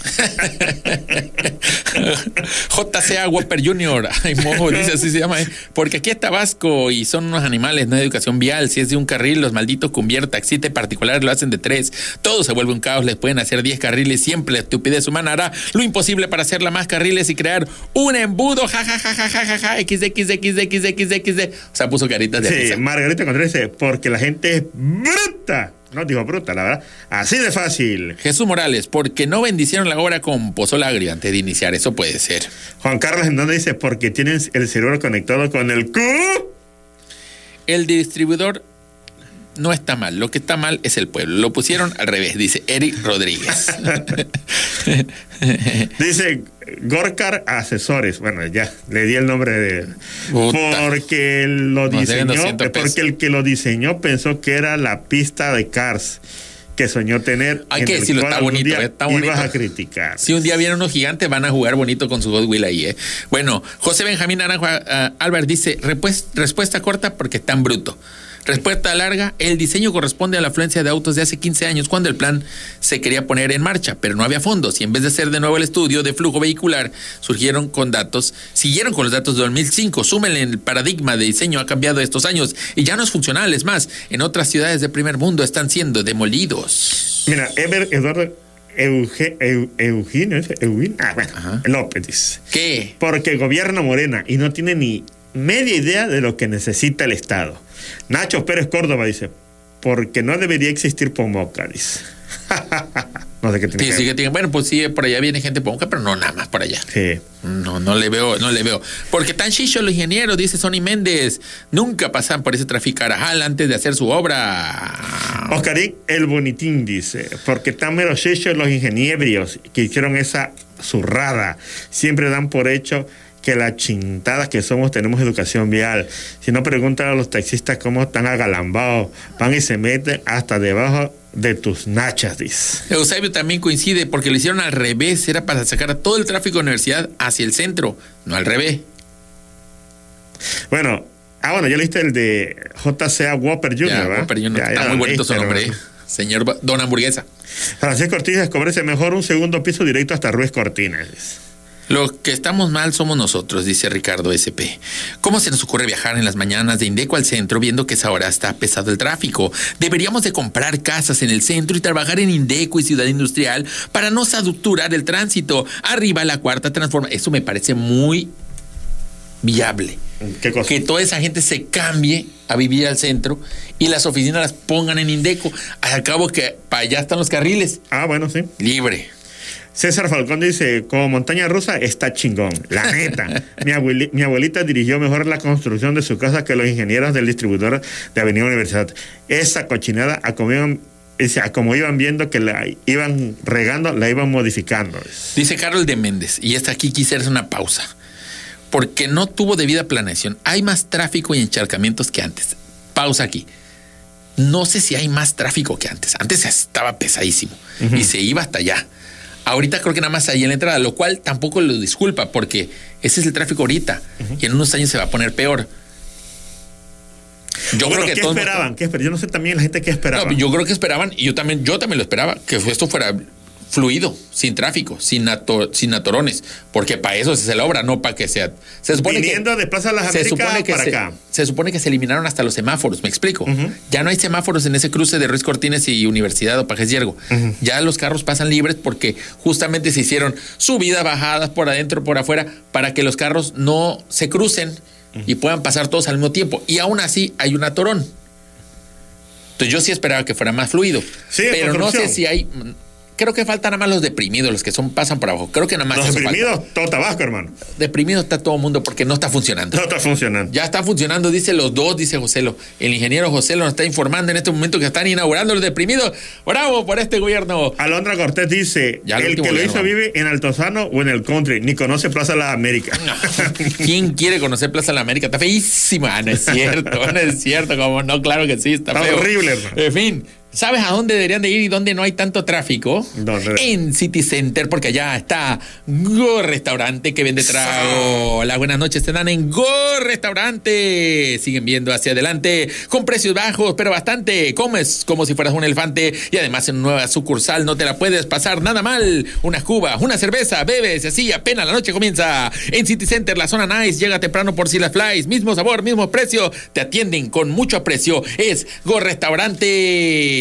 JCA Whopper Junior. Ay, mojo, dice así se llama. ¿eh? Porque aquí es Tabasco y son unos animales, no hay educación vial. Si es de un carril, los malditos convierten taxistas particulares lo hacen de tres. Todo se vuelve un caos, les pueden hacer 10 carriles. Siempre la estupidez humana hará lo imposible para hacerla más carriles y crear un embudo. Ja, ja, ja, ja, ja, ja, ja, XD, XD, XD, XD, XD, XD. O sea, puso caritas de Sí, risa. Margarita Contreras dice, porque la gente es bruta. No digo bruta, la verdad. Así de fácil. Jesús Morales, porque no bendicieron la obra con pozol agrio antes de iniciar. Eso puede ser. Juan Carlos Hernández dice, porque tienen el cerebro conectado con el Q. El distribuidor no está mal. Lo que está mal es el pueblo. Lo pusieron al revés, dice Eric Rodríguez. Dice Gorkar Asesores. Bueno, ya, le di el nombre de... Puta. Porque lo diseñó, 200 pesos. porque el que lo diseñó pensó que era la pista de Cars que soñó tener. Hay que decirlo, está bonito, día eh, está bonito. Ibas a criticar. Si un día vienen unos gigantes, van a jugar bonito con su Hot Wheel ahí, ¿eh? Bueno, José Benjamín Naranjo ah, Álvarez dice: "Repues- respuesta corta porque están bruto. Respuesta larga: el diseño corresponde a la afluencia de autos de hace 15 años, cuando el plan se quería poner en marcha, pero no había fondos. Y en vez de hacer de nuevo el estudio de flujo vehicular, surgieron con datos, siguieron con los datos de 2005. Súmenle el paradigma de diseño ha cambiado estos años y ya no es funcional. Es más, en otras ciudades de primer mundo están siendo demolidos. Mira, Ever Eduardo Euge- Eu- Eugenio. Eugenio, ah, bueno, Ajá. López dice. ¿Qué? Porque gobierna Morena y no tiene ni media idea de lo que necesita el Estado. Nacho Pérez Córdoba dice, porque no debería existir Pomoca, dice. no sé qué tiene Sí, que sí ver. que tiene. Bueno, pues sí, por allá viene gente ponca, pero no nada más por allá. Sí. No, no le veo, no le veo. Porque tan chicho los ingenieros, dice Sonny Méndez. Nunca pasan por ese traficar ajal antes de hacer su obra. Oscarín El Bonitín dice, porque tan hechos los ingenieros que hicieron esa zurrada. Siempre dan por hecho que la chintada que somos tenemos educación vial. Si no preguntan a los taxistas cómo están agalambados, van y se meten hasta debajo de tus nachas, dice. Eusebio también coincide porque lo hicieron al revés. Era para sacar a todo el tráfico de la universidad hacia el centro, no al revés. Bueno, ah, bueno, ya leíste el de JCA Whopper Jr., Ya, no- Ya, está ya muy bonito su nombre. ¿eh? Señor Don Hamburguesa. Francisco Ortiz descubrece mejor un segundo piso directo hasta Ruiz Cortines. Los que estamos mal somos nosotros, dice Ricardo SP. ¿Cómo se nos ocurre viajar en las mañanas de Indeco al centro viendo que esa hora está pesado el tráfico? Deberíamos de comprar casas en el centro y trabajar en Indeco y Ciudad Industrial para no saturar el tránsito. Arriba la cuarta transforma. Eso me parece muy viable. ¿Qué cosa? Que toda esa gente se cambie a vivir al centro y las oficinas las pongan en Indeco. Al cabo que para allá están los carriles. Ah, bueno, sí. Libre. César Falcón dice, como montaña rusa está chingón, la neta. mi, abueli- mi abuelita dirigió mejor la construcción de su casa que los ingenieros del distribuidor de Avenida Universidad. Esa cochinada, a como iban, viendo que la iban regando, la iban modificando. Dice Carol de Méndez, y esta aquí quisiera hacer una pausa, porque no tuvo debida planeación. Hay más tráfico y encharcamientos que antes. Pausa aquí. No sé si hay más tráfico que antes. Antes estaba pesadísimo y se iba hasta allá. Ahorita creo que nada más ahí en la entrada, lo cual tampoco lo disculpa, porque ese es el tráfico ahorita y en unos años se va a poner peor. Yo Bueno, creo que ¿qué todos- esperaban? ¿Qué esper- Yo no sé también la gente qué esperaba. no, yo creo que esperaban, y yo también, yo también lo esperaba, que esto fuera fluido, sin tráfico, sin, ato- sin atorones, porque para eso se la obra, no para que sea. Se supone Viniendo que, de Plaza las se Américas supone que para se, acá. se supone que se eliminaron hasta los semáforos, me explico. Ya no hay semáforos en ese cruce de Ruiz Cortines y Universidad o Pajes Yergo. Ya los carros pasan libres porque justamente se hicieron subidas, bajadas por adentro, por afuera, para que los carros no se crucen y puedan pasar todos al mismo tiempo. Y aún así hay un atorón. Entonces yo sí esperaba que fuera más fluido. Sí, pero no sé si hay creo que faltan nada más los deprimidos, los que son pasan por abajo. Creo que nada más Los falta. deprimidos, todo Tabasco, hermano. Deprimido está todo el mundo porque no está funcionando. No está funcionando. Ya está funcionando, dice los dos, dice Joselo. El ingeniero Joselo nos está informando en este momento que están inaugurando los deprimidos. Bravo por este gobierno. Alondra Cortés dice, Ya el que lo hizo no. vive en Altozano o en el country, ni conoce Plaza La América. ¿Quién quiere conocer Plaza de la América? Está feísima. Ah, No es cierto, no es cierto. Como no, claro que sí, está, Está feo. horrible, hermano. En fin. ¿Sabes a dónde deberían de ir y dónde no hay tanto tráfico? ¿Dónde? En City Center, porque allá está Go Restaurante que vende trago. Las buenas noches te dan en Go Restaurante. Siguen viendo hacia adelante con precios bajos, pero bastante. Comes como si fueras un elefante y además en una nueva sucursal no te la puedes pasar nada mal. Unas cubas, una cerveza, bebes y así apenas la noche comienza. En City Center, la zona nice, llega temprano por si las flies. Mismo sabor, mismo precio. Te atienden con mucho aprecio. Es Go Restaurante.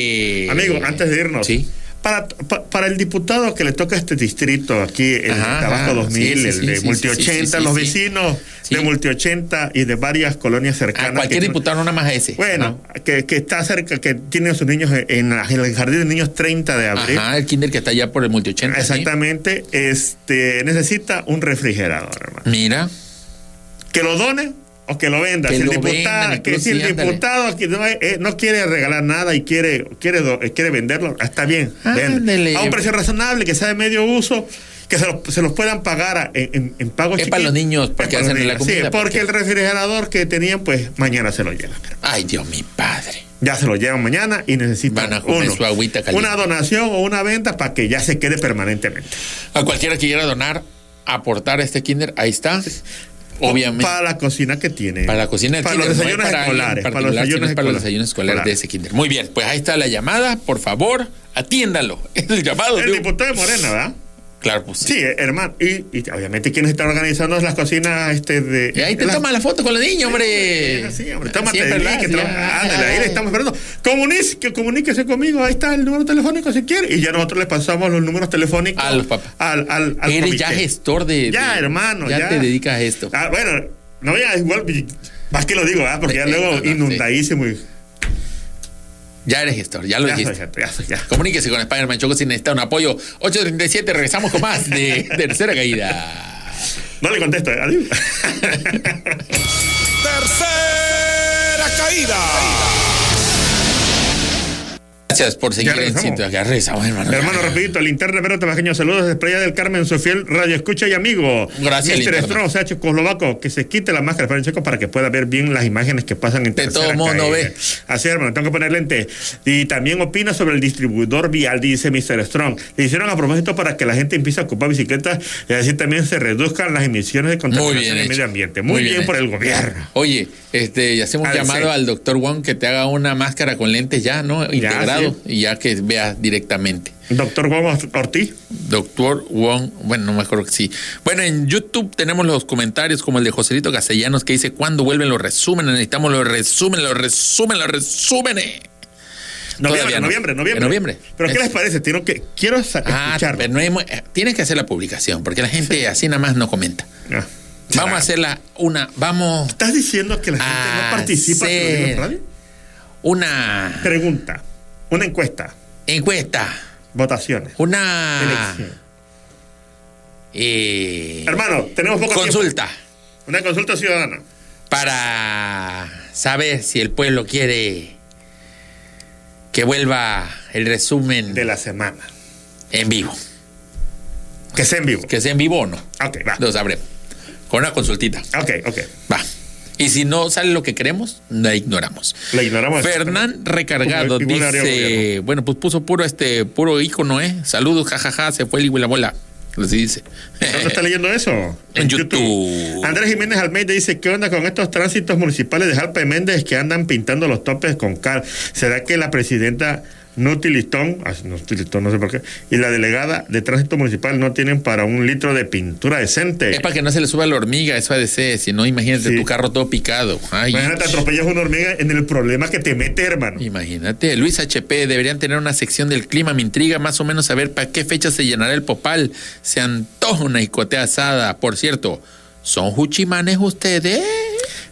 Amigo, antes de irnos. Sí. Para, pa- para el diputado que le toca este distrito aquí en Ajá, Tabasco ajá, 2000, sí, sí, el de sí, Multi sí, sí, 80, sí, los vecinos de Multi 80 y de varias colonias A cercanas. cualquier que- diputado, no nada más a ese. Bueno, que, que está cerca, que tiene a sus niños en, el jardín de niños 30 de abril. Ajá, el kinder que está allá por el multi 80. ¿sí? Exactamente, este necesita un refrigerador, hermano. Mira, Que lo done o que lo venda. Que si el diputado, vendan, que si el sí, diputado que no, eh, no quiere regalar nada y quiere quiere eh, quiere venderlo, está bien. Ándale. A un precio razonable, que sea de medio uso, que se, lo- se los puedan pagar a- en, en, pagos Es para los niños, porque hacen la niños. Sí, comida, porque, porque- el refrigerador que tenían, pues mañana se lo llevan. ay Dios, mi padre. Ya se lo llevan mañana y necesitan Van a comer uno, su agüita caliente. una donación o una venta para que ya se quede permanentemente. A cualquiera que quiera donar, aportar a este kinder, ahí está. Obviamente. Para la cocina que tiene. Para la cocina Para los no desayunos es para escolares. Para los desayunos es para los escolares. desayunos escolares de ese kinder. Muy bien, pues ahí está la llamada. Por favor, atiéndalo. Es el llamado. El diputado de Morena, ¿verdad? Claro, pues sí. Sí, hermano. Y, y obviamente quienes están organizando las cocinas este de. Y ahí te las- toma la foto con los niños, hombre. Sí, hombre, tómate link, que tra- ya. ándale, ahí le estamos esperando. Comunique, que comuníquese conmigo, ahí está el número telefónico si quiere. Y ya nosotros le pasamos los números telefónicos A los papás. Al, al, al Eres comité. ya gestor de. Ya, de- hermano, Ya, ya. te dedicas a esto. Ah, bueno, no voy a igual. Más que lo digo, ¿ah? porque ya luego inundadísimo. y- Ya eres gestor, ya lo Ya soy, dijiste. ya, soy, ya. Comuníquese con Spider-Man Choco si necesita un apoyo. 837, regresamos con más de Tercera Caída. No le contesto, ¿eh? adiós. Tercera caída. Gracias por seguir Ya en. Ya regresamos, hermano. Hermano, rapidito, linterna Vero Tabajeño, saludos desde Playa del Carmen, su fiel radio escucha y amigo. Gracias, Mr. Linterna. Strong, o sea, checoslovaco, que se quite la máscara para Checo para que pueda ver bien las imágenes que pasan en De todo modo, caída. ve. Así, hermano, tengo que poner lente. Y también opina sobre el distribuidor vial, dice Mr. Strong. Le hicieron a propósito para que la gente empiece a ocupar bicicletas y así también se reduzcan las emisiones de contaminación en el medio ambiente. Muy, bien, por el gobierno. Oye, este, y hacemos un llamado al doctor Wong que te haga una máscara con lentes ya, ¿no? Sí. Y ya que veas directamente. Doctor Gómez Ortiz. Doctor Wong, bueno, no me acuerdo que sí. Bueno, en YouTube tenemos los comentarios como el de Joselito Castellanos que dice, ¿cuándo vuelven los resúmenes? Necesitamos los resúmenes, los resúmenes, los resúmenes. Noviembre, no. noviembre, noviembre. Noviembre. Pero ¿qué Es- les parece? Tengo que, quiero Ah, pero no eh, tienes que hacer la publicación porque la gente así nada más no comenta. Ah. Vamos a hacerla una, vamos, ¿Estás diciendo que la gente no participa en la radio? una Pregunta. Una encuesta. encuesta, Votaciones. una Elección. eh, Hermano, tenemos poco consulta tiempo. Una consulta ciudadana. para saber si el pueblo quiere que vuelva el resumen De la semana. en vivo. Que sea en vivo. Que sea en vivo o no. Ok, va. Lo sabremos. Con una consultita. Ok, ok. Va. Y si no sale lo que queremos, la ignoramos. La ignoramos. Fernán Recargado igual haría dice, bueno, pues puso puro este, puro ícono, ¿eh? Saludos, jajaja, se fue el hijo y la bola. Así dice. ¿Dónde está leyendo eso? En YouTube. Andrés Jiménez Almeida dice, ¿qué onda con estos tránsitos municipales de Jalpa y Méndez que andan pintando los topes con cal? ¿Será que la presidenta Nuti Listón, ah, Nuti Listón, no sé por qué, y la delegada de tránsito municipal no tienen para un litro de pintura decente? Es para que no se le suba la hormiga, eso ser, si no, imagínate Sí. tu carro todo picado. Ay, Imagínate, atropellas una hormiga en el problema que te mete, hermano. Imagínate, Luis HP, deberían tener una sección del clima, me intriga más o menos saber para qué fecha se llenará el popal. Se antoja una icotea asada. Por cierto, ¿son juchimanes ustedes?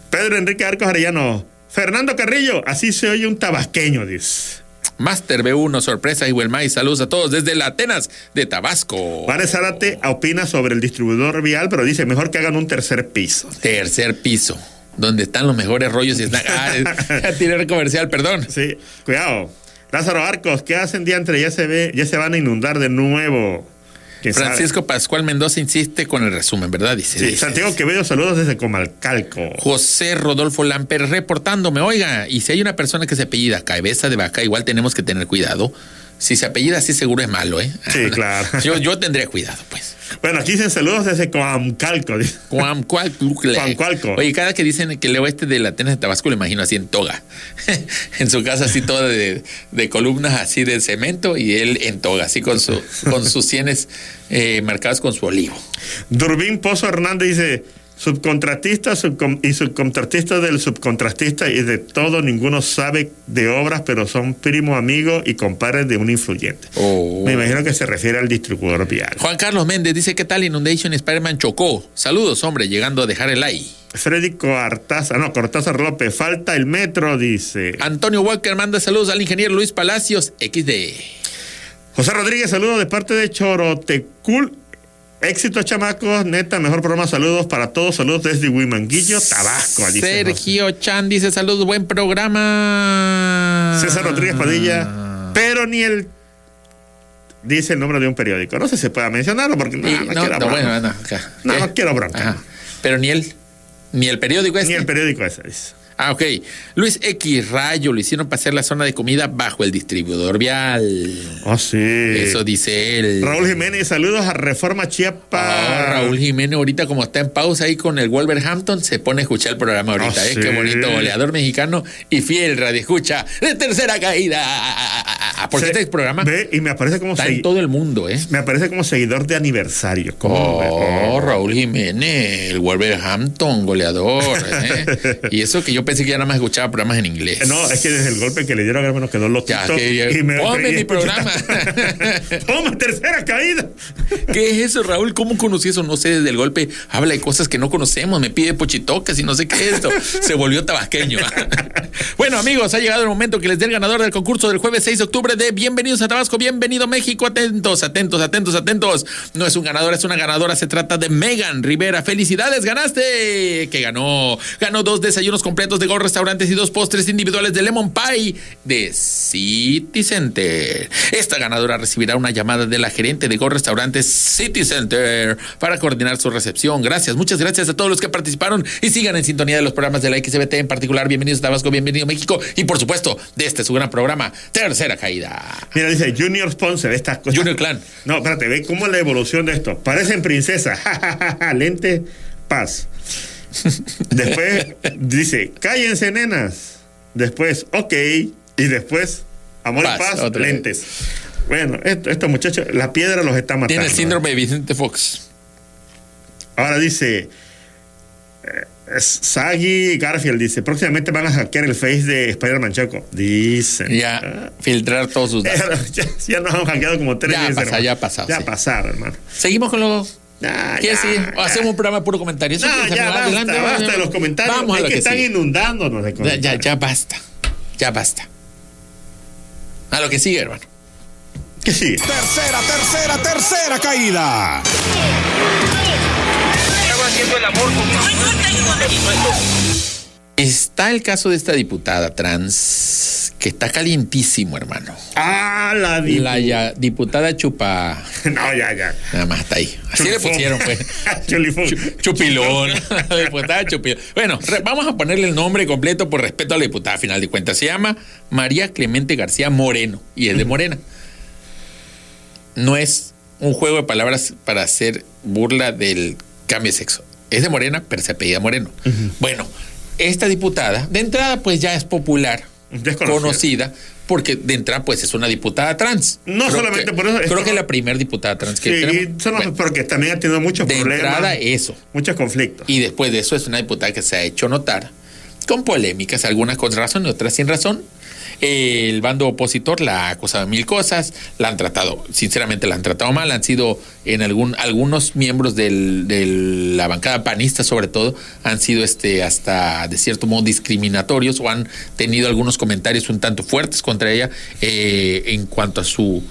Pedro Enrique Arcos Arellano. Fernando Carrillo, así se oye un tabasqueño, dice. Master B1, sorpresa y Huelmay. Saludos a todos desde la Atenas de Tabasco. Vane Zárate opina sobre el distribuidor vial, pero dice mejor que hagan un tercer piso. Tercer piso, donde están los mejores rollos y están. Ah, el comercial, perdón. Sí, cuidado. Lázaro Arcos, ¿qué hacen día entre? Ya se ve, ya se van a inundar de nuevo. Francisco Pascual Mendoza insiste con el resumen, ¿verdad? Dice. Sí, dice. Santiago Quevedo, saludos desde Comalcalco. José Rodolfo Lamper reportándome, oiga, y si hay una persona que se apellida cabeza de vaca, igual tenemos que tener cuidado. Si se apellida así seguro es malo, ¿eh? Sí, claro. Yo, yo tendría cuidado, pues. Bueno, aquí dicen saludos desde Coamcalco. dice. Coamcualco. Coamcualco. Oye, cada que dicen que leo este de la Atenas de Tabasco, lo imagino así en toga. en su casa así toda de, de columnas así de cemento y él en toga, así con, su, con sus sienes eh, marcadas con su olivo. Durbín Pozo Hernández dice, subcontratista subcon- y subcontratista del subcontratista y de todo, ninguno sabe de obras, pero son primo, amigo y compadres de un influyente. Oh. Me imagino que se refiere al distribuidor vial. Juan Carlos Méndez dice, ¿qué tal Inundation Spider-Man chocó? Saludos, hombre, llegando a dejar el like. Freddy Cortázar, no, Cortázar López, falta el metro, dice. Antonio Walker manda saludos al ingeniero Luis Palacios, XD. José Rodríguez, saludos de parte de Chorotecul. Éxito, chamacos. Neta, mejor programa. Saludos para todos. Saludos desde Huimanguillo, Tabasco. Sergio Chan dice saludos, buen programa. César Rodríguez Padilla. Pero ni el. Dice el nombre de un periódico. No sé si se pueda mencionarlo porque no, no, no, quiero no, bronca. bueno, no, acá. No, no quiero bronca. ajá. Pero ni el, ni el periódico este. Ni el periódico ese. dice. Ah, ok. Luis X Rayo lo hicieron pasar la zona de comida bajo el distribuidor vial. Oh, sí. Eso dice él. Raúl Jiménez, saludos a Reforma Chiapa. Ah, Raúl Jiménez ahorita como está en pausa ahí con el Wolverhampton, se pone a escuchar el programa ahorita, Ah, ¿eh? sí. Qué bonito, goleador mexicano y fiel radio escucha de tercera caída. Porque Se- este programa Ve, y me aparece como está en todo el mundo, ¿eh? Me aparece como seguidor de aniversario. Oh, Raúl Jiménez, el Wolverhampton, goleador. ¿eh? y eso que yo pensé que ya nada más escuchaba programas en inglés. No, es que desde el golpe que le dieron a me nos quedó loquito. Ya, que- ponme y mi escuché- programa. Ponme tercera caída. ¿Qué es eso, Raúl? ¿Cómo conocí eso? No sé, desde el golpe habla de cosas que no conocemos, me pide pochitocas y no sé qué es esto. Se volvió tabasqueño. bueno, amigos, ha llegado el momento que les dé el ganador del concurso del jueves 6 de octubre de Bienvenidos a Tabasco, bienvenido México. Atentos, atentos, atentos, atentos. No es un ganador, es una ganadora. Se trata de Megan Rivera. ¡Felicidades! ¡Ganaste! Que ganó? Ganó dos desayunos completos de Go Restaurantes y dos postres individuales de Lemon Pie de City Center. Esta ganadora recibirá una llamada de la gerente de Go Restaurantes City Center para coordinar su recepción. Gracias, muchas gracias a todos los que participaron y sigan en sintonía de los programas de la XBT, en particular Bienvenidos a Tabasco, Bienvenido a México y por supuesto de este su gran programa, Tercera Caída. Mira, dice Junior Sponsor, estas cosas. Junior Clan. No, espérate, ve cómo es la evolución de esto. Parecen princesas. Lente, paz. Después dice, cállense, nenas. Después, ok. Y después, amor Paz, y paz, vez. lentes. Bueno, esto- estos muchachos, la piedra los está matando. Tiene el síndrome de Vicente Fox. Ahora dice. eh, Sagi Garfield dice: próximamente van a hackear el face de Spider-Man Choco. Dicen. Ya, filtrar todos sus datos. ya, ya nos han hackeado como tres Ya veces. pasa, ya ha pasado, Ya sí. pasaron, hermano. Seguimos con lo. Ya, ¿Quieres ya, decir? O ya. hacemos un programa de puro comentario. ¿Sí No, quieres, ya basta, Adelante, basta vamos. de los comentarios. Vamos a es lo que, que están sigue. inundándonos de Ya, comentarios. ya, ya basta. Ya basta. A lo que sigue, hermano. ¿Qué sigue? Tercera, tercera, tercera caída. Estaba haciendo el amor Está el caso de esta diputada trans que está calientísimo, hermano. Ah, la di- La ya- diputada Chupa. No, ya, ya. Nada más está ahí. Así le pusieron, pues. Chu- Chupilón. La diputada Chupilón. Bueno, vamos a ponerle el nombre completo por respeto a la diputada, a final de cuentas. Se llama María Clemente García Moreno y es de Morena. No es un juego de palabras para hacer burla del cambio de sexo. Es de Morena, pero se apellida Moreno. Bueno, esta diputada, de entrada, pues ya es popular, conocida, porque de entrada, pues es una diputada trans. No Creo solamente que- por eso, Creo que es la primera diputada trans que Sí, tenemos. Bueno, porque también ha tenido muchos de problemas. entrada, eso. Muchos conflictos. Y después de eso es una diputada que se ha hecho notar con polémicas, algunas con razón y otras sin razón, El bando opositor la ha acusado de mil cosas, la han tratado, sinceramente la han tratado mal, han sido en algún, algunos miembros del, de la bancada panista sobre todo, han sido este hasta de cierto modo discriminatorios o han tenido algunos comentarios un tanto fuertes contra ella eh, en cuanto a su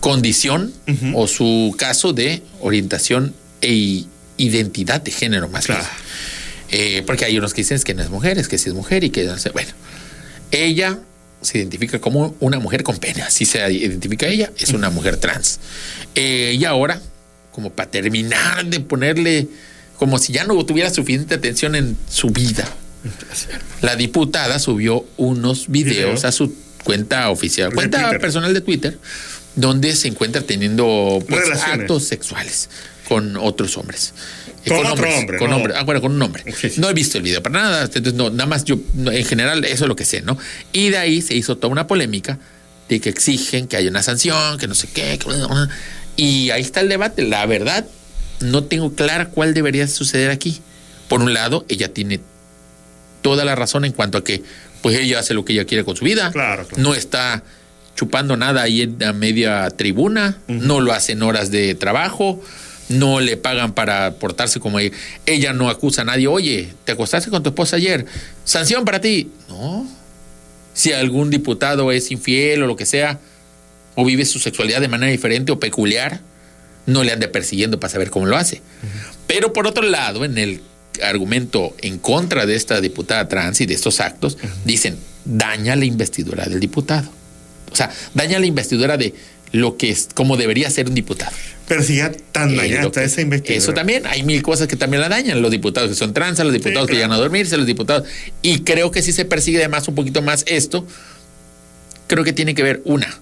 condición o su caso de orientación e identidad de género más Claro. eh, porque hay unos que dicen que no es mujer, es que sí es mujer y que no sé. Bueno, ella se identifica como una mujer con pene, así se identifica ella, es una mujer trans. Eh, y ahora, como para terminar de ponerle, como si ya no tuviera suficiente atención en su vida, la diputada subió unos videos Video. a su cuenta oficial, cuenta personal de Twitter, donde se encuentra teniendo pues, actos sexuales con otros hombres. Eh, Con otro hombres, hombre, Con no. hombre. Ah, bueno, con un hombre. Sí, sí. No he visto el video para nada. Entonces, no, nada más yo, en general, eso es lo que sé, ¿no? Y de ahí se hizo toda una polémica de que exigen que haya una sanción, que no sé qué. que- y ahí está el debate. La verdad, no tengo clara cuál debería suceder aquí. Por un lado, ella tiene toda la razón en cuanto a que, pues ella hace lo que ella quiere con su vida. Claro, claro. No está chupando nada ahí en la media tribuna, no lo hace en horas de trabajo, no le pagan para portarse como ella. Ella no acusa a nadie, oye, te acostaste con tu esposa ayer, sanción para ti. No. Si algún diputado es infiel o lo que sea, o vive su sexualidad de manera diferente o peculiar, no le ande persiguiendo para saber cómo lo hace. Pero por otro lado, en el argumento en contra de esta diputada trans y de estos actos, dicen, daña la investidura del diputado. O sea, daña la investidura de lo que es, como debería ser un diputado. Pero si ya tan Eh, dañada está esa investigación. Eso también, hay mil cosas que también la dañan. Los diputados que son trans, los diputados que claro. llegan a dormirse, los diputados. Y creo que si se persigue además un poquito más esto, creo que tiene que ver una.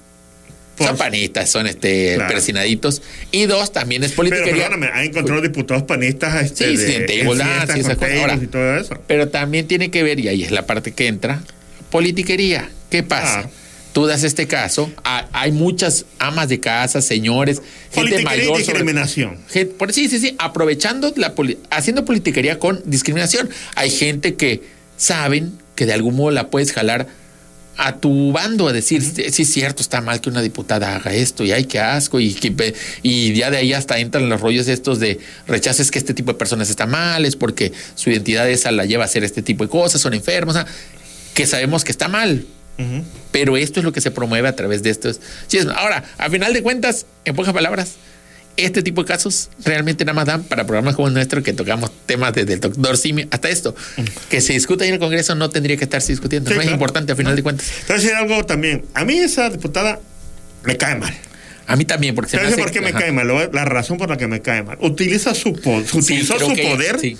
Son panistas, son este Claro. persinaditos. Y dos, también es Pero perdóname, ha encontrado diputados panistas este, Sí, sí, de, igualdad, sí, esas cosas. tables Ahora, y todo eso. Pero también tiene que ver, y ahí es la parte que entra, politiquería. ¿Qué pasa? Claro. Tú das este caso, ha- hay muchas amas de casa, señores, gente y mayor. sobre- discriminación. Por- sí, sí, sí, aprovechando la haciendo politiquería con discriminación. Hay gente que saben que de algún modo la puedes jalar a tu bando a decir, sí, sí es cierto, está mal que una diputada haga esto y ay, qué asco y, que y ya de ahí hasta entran los rollos estos de rechaces que este tipo de personas está mal, es porque su identidad esa la lleva a hacer este tipo de cosas, son enfermos, o sea, que sabemos que está mal, Ujú. pero esto es lo que se promueve a través de estos. Sí, es- ahora, a final de cuentas, en pocas palabras, este tipo de casos realmente nada más dan para programas como el nuestro que tocamos temas desde el doctor Simi hasta esto. Que se discuta en el Congreso no tendría que estarse discutiendo. Sí, no es claro. importante a final de cuentas. Decir algo también. A mí esa diputada me cae mal. A mí también, porque se ¿Te me hace- por qué me ajá. cae mal? La razón por la que me cae mal. Utiliza su po- Sí, utilizó creo su que- poder sí.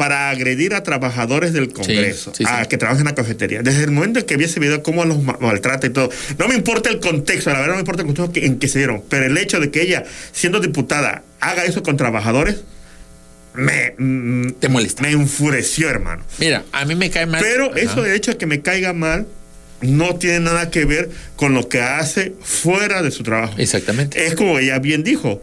Para agredir a trabajadores del Congreso, sí, sí. a que trabajan en la cafetería. Desde el momento en que vi ese video, cómo los ma- maltrata y todo. No me importa el contexto, la verdad no me importa el contexto en que se dieron, pero el hecho de que ella, siendo diputada, haga eso con trabajadores, me, mm, Te molesta. me enfureció, hermano. Mira, a mí me cae mal. Pero Ajá. eso de hecho de que me caiga mal no tiene nada que ver con lo que hace fuera de su trabajo. Exactamente. Es como ella bien dijo,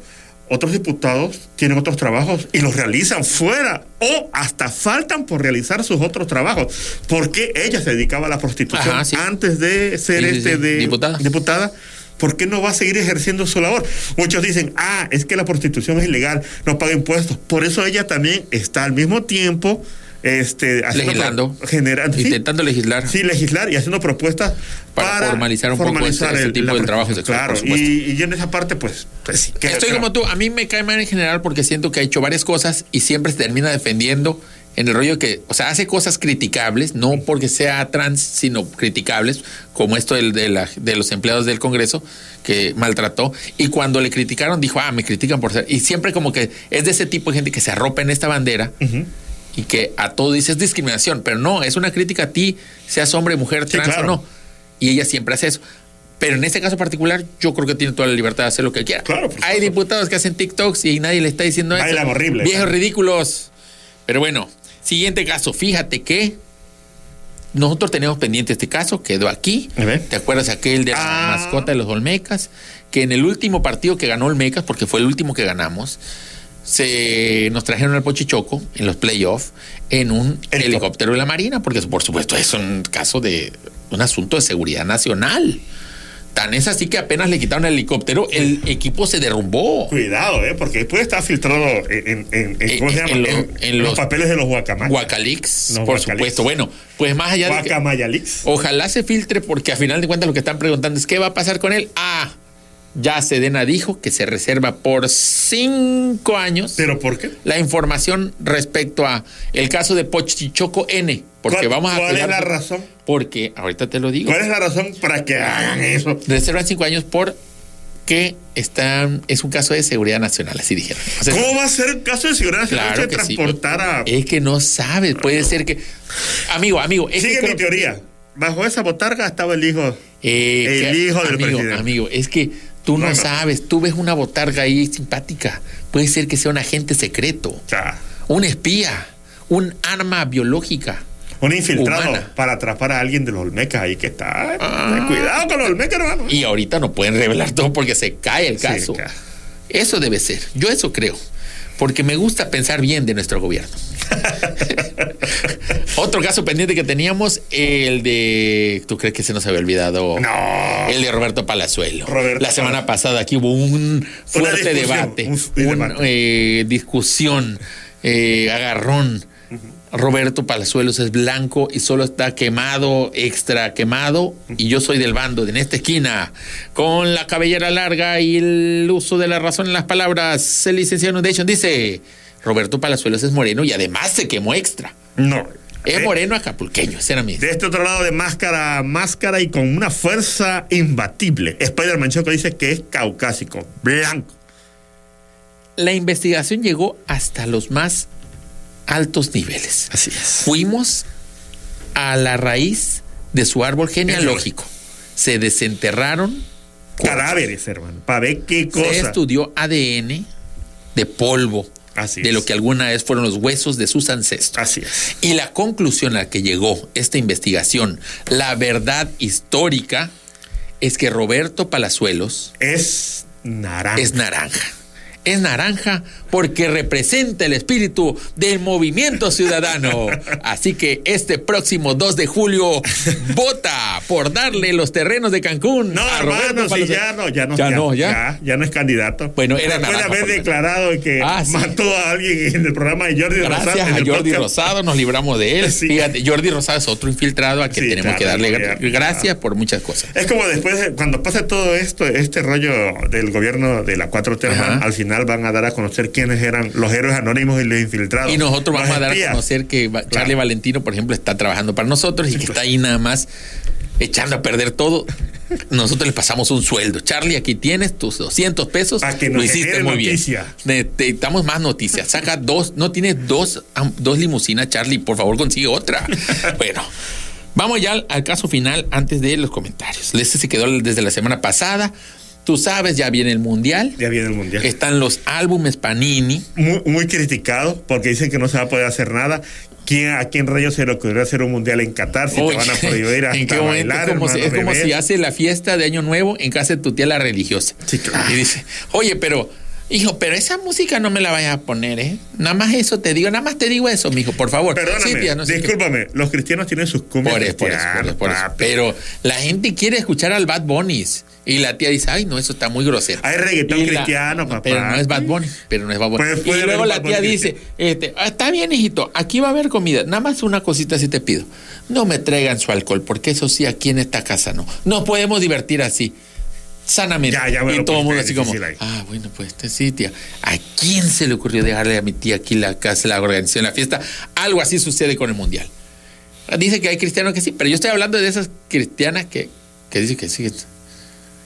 otros diputados tienen otros trabajos y los realizan fuera o hasta faltan por realizar sus otros trabajos. Porque ella se dedicaba a la prostitución Ajá, sí. antes de ser Sí, sí, este de Diputada. diputada. ¿Por qué no va a seguir ejerciendo su labor? Muchos dicen, ah, es que la prostitución es ilegal, no paga impuestos. Por eso ella también está al mismo tiempo este, Legislando. generando, sí, Intentando legislar. Sí, legislar y haciendo propuestas Para para, formalizar un poco ese- ese tipo de trabajo sexual, Claro, y, y yo en esa parte, pues, pues sí. que- Estoy como tú, a mí me cae mal en general porque siento que ha hecho varias cosas y siempre se termina defendiendo en el rollo que, o sea, hace cosas criticables, no porque sea trans, sino criticables, como esto del- de, la- de los empleados del Congreso que maltrató. Y cuando le criticaron, dijo, ah, me critican por ser. Y siempre como que es de ese tipo de gente que se arropa en esta bandera. Y que a todo dices discriminación, pero no, es una crítica a ti, seas hombre, mujer, Sí, trans claro. o no. Y ella siempre hace eso. Pero en este caso particular, yo creo que tiene toda la libertad de hacer lo que quiera. Claro, por Hay diputados que hacen TikToks y nadie le está diciendo eso. Bailan horrible. Viejos ridículos. Pero bueno, siguiente caso. Fíjate que nosotros tenemos pendiente este caso, quedó aquí. ¿Te acuerdas aquel de la Ah. mascota de los Olmecas? Que en el último partido que ganó Olmecas, porque fue el último que ganamos, se nos trajeron al Pochichoco en los playoffs en un Helicóptero. helicóptero de la Marina, porque por supuesto es un caso de un asunto de seguridad nacional. Tan es así que apenas le quitaron el helicóptero, el equipo se derrumbó. Cuidado, ¿eh? Porque puede estar filtrado en, en, en- ¿cómo se En- llama? en lo- En- en en los los- papeles de los guacamayas. Guacalix, por Guacalix. supuesto. Bueno, pues más allá de que. Ojalá se filtre porque a final de cuentas lo que están preguntando es qué va a pasar con él. Ah, ya Sedena dijo que se reserva por cinco años ¿Pero por qué? la información respecto a el caso de Pochichoco N. Porque ¿Cuál- vamos a cuál es la razón? Porque ahorita te lo digo. ¿Cuál es la razón para que hagan eso? Reservan cinco años por que están, es un caso de seguridad nacional, así dijeron. O sea, ¿Cómo va a ser el caso de seguridad nacional Claro que que sí. transportar a... Es que no sabes, puede ser que. Amigo, amigo, es Sigue que mi creo- teoría. Bajo esa botarga estaba el hijo. Eh, El que- hijo del amigo, presidente. Amigo, es que tú no, No, no. sabes, tú ves una botarga ahí simpática. Puede ser que sea un agente secreto, un espía, un arma biológica. un infiltrado Humana. para atrapar a alguien de los Olmecas ahí que está. Ah. Cuidado con los Olmecas, hermano. Y ahorita no pueden revelar todo porque se cae el Sí, caso. ca- Eso debe ser. Yo eso creo. Porque me gusta pensar bien de nuestro gobierno. Otro caso pendiente que teníamos, el de. ¿Tú crees que se nos había olvidado? No. El de Roberto Palazuelo. Roberto La semana pasada aquí hubo un fuerte debate, un debate. eh, discusión, eh, agarrón. Roberto Palazuelos es blanco y solo está quemado, extra quemado, y yo soy del bando de en esta esquina, con la cabellera larga y el uso de la razón en las palabras. El licenciado Nudation dice: Roberto Palazuelos es moreno y además se quemó extra. No. Es moreno acapulqueño, ese era mi. De este otro lado de máscara, máscara y con una fuerza imbatible. Spider-Man Choco dice que es caucásico, blanco. La investigación llegó hasta los más altos niveles. Así es. Fuimos a la raíz de su árbol genealógico. Se desenterraron, Cadáveres, hermano. Para ver qué se cosa. estudió ADN de polvo, Así de es. lo que alguna vez fueron los huesos de sus ancestros. Así es. Y la conclusión a la que llegó esta investigación, la verdad histórica, es que Roberto Palazuelos Es naranja. es naranja. Es naranja porque representa el espíritu del movimiento ciudadano. Así que este próximo 2 de julio vota por darle los terrenos de Cancún No, a hermano, Palazuelos. ya no, ya no. Ya no, ya. Ya, ya no es candidato. Bueno, era Después de haber declarado que Ah, sí. mató a alguien en el programa de Jordi Rosado. Gracias a Jordi podcast. Rosado nos libramos de él. Sí. Fíjate, Jordi Rosado es otro infiltrado a quien Sí, tenemos claro, que darle ya, gra- ya. gracias por muchas cosas. Es como después, de- cuando pase todo esto, este rollo del gobierno de la 4T, Ajá. hermano, al final van a dar a conocer quiénes eran los héroes anónimos y los infiltrados. Y nosotros vamos a dar a conocer que Charlie Claro. Valentino, por ejemplo, está trabajando para nosotros y que está ahí nada más echando a perder todo. Nosotros le pasamos un sueldo. Charlie, aquí tienes tus 200 pesos. Pa' que nos Lo hiciste muy noticia. bien. Necesitamos más noticias. Saca dos, no tienes dos, dos limusinas, Charlie. Por favor, consigue otra. bueno. Vamos ya al, al caso final antes de los comentarios. Este se quedó desde la semana pasada. Tú sabes, ya viene el mundial. Ya viene el mundial. Están los álbumes Panini. Muy, muy criticado porque dicen que no se va a poder hacer nada. ¿Quién, ¿A quién rayos se le ocurrió hacer un mundial en Qatar si Oye, te van a prohibir hasta ¿En qué momento? bailar, es como, si, hermano, es como beber? si hace la fiesta de Año Nuevo en casa de tu tía la religiosa. Sí, claro. Y dice, oye, pero, hijo, pero esa música no me la vayas a poner, ¿eh? Nada más eso te digo, nada más te digo eso, mijo, por favor. Perdóname, Sí, tía, no sé qué. discúlpame, los cristianos tienen sus cumbias Por eso, por eso, por eso, por eso. Pero la gente quiere escuchar al Bad Bunnies. Y la tía dice, ay, no, eso está muy grosero. Hay reggaetón Y la- cristiano, papá. Pero no es Bad Bunny, pero no es Bad Bunny. Pues y luego la tía dice, este, "Ah, está bien, hijito, aquí va a haber comida. Nada más una cosita si te pido. No me traigan su alcohol, porque eso sí, aquí en esta casa no. No podemos divertir así. Sanamente. Ya, ya me y todo el mundo pusiste así como, ahí. ah, bueno, pues este sí, tía. ¿A quién se le ocurrió dejarle a mi tía aquí la casa, la organización, la fiesta? Algo así sucede con el mundial. Dice que hay cristianos que sí, pero yo estoy hablando de esas cristianas que, que dicen que sí.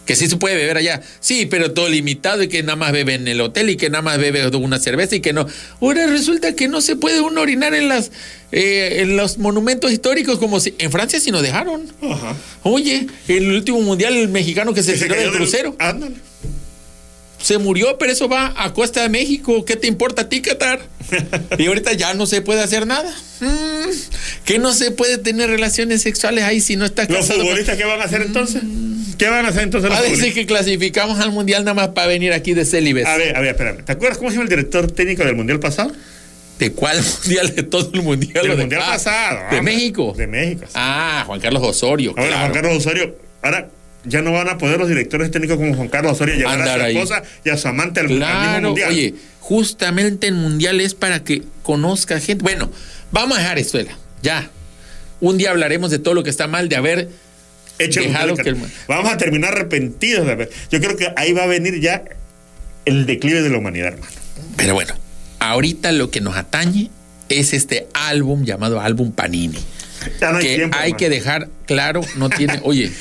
Que sí se puede beber allá. Sí, pero todo limitado y que nada más bebe en el hotel y que nada más bebe una cerveza y que no. Ahora resulta que no se puede uno orinar en las eh, en los monumentos históricos como si en Francia sí nos dejaron. Ajá. Oye, el último mundial el mexicano que se Que tiró del- crucero Ándale. Se murió, pero eso va a costa de México. ¿Qué te importa a ti, Qatar? Y ahorita ya no se puede hacer nada. Mm, que no se puede tener relaciones sexuales ahí si no estás ¿Los casado. futbolistas qué van a hacer entonces? ¿Qué van a hacer entonces los A veces futbolistas? que clasificamos al mundial nada más para venir aquí de célibes. A ver, a ver, espérame. ¿Te acuerdas cómo se llama el director técnico del mundial pasado? ¿De cuál mundial? De todo el mundial. Del de- mundial ah, pasado. ¿De ah, México? De México. sí. Ah, Juan Carlos Osorio. Ahora, claro. Juan Carlos Osorio, ahora ya no van a poder los directores técnicos como Juan Carlos Osorio llevar a su esposa y a su amante al, al Claro, mundial. oye, justamente el mundial es para que conozca gente. Bueno, vamos a dejar esto, ya. Un día hablaremos de todo lo que está mal de haber un dejado que el- Vamos a terminar arrepentidos de haber. Yo creo que ahí va a venir ya el declive de la humanidad, hermano. Pero bueno, ahorita lo que nos atañe es este álbum llamado álbum Panini. Ya no hay que tiempo. hay hermano. que dejar claro, no tiene, oye,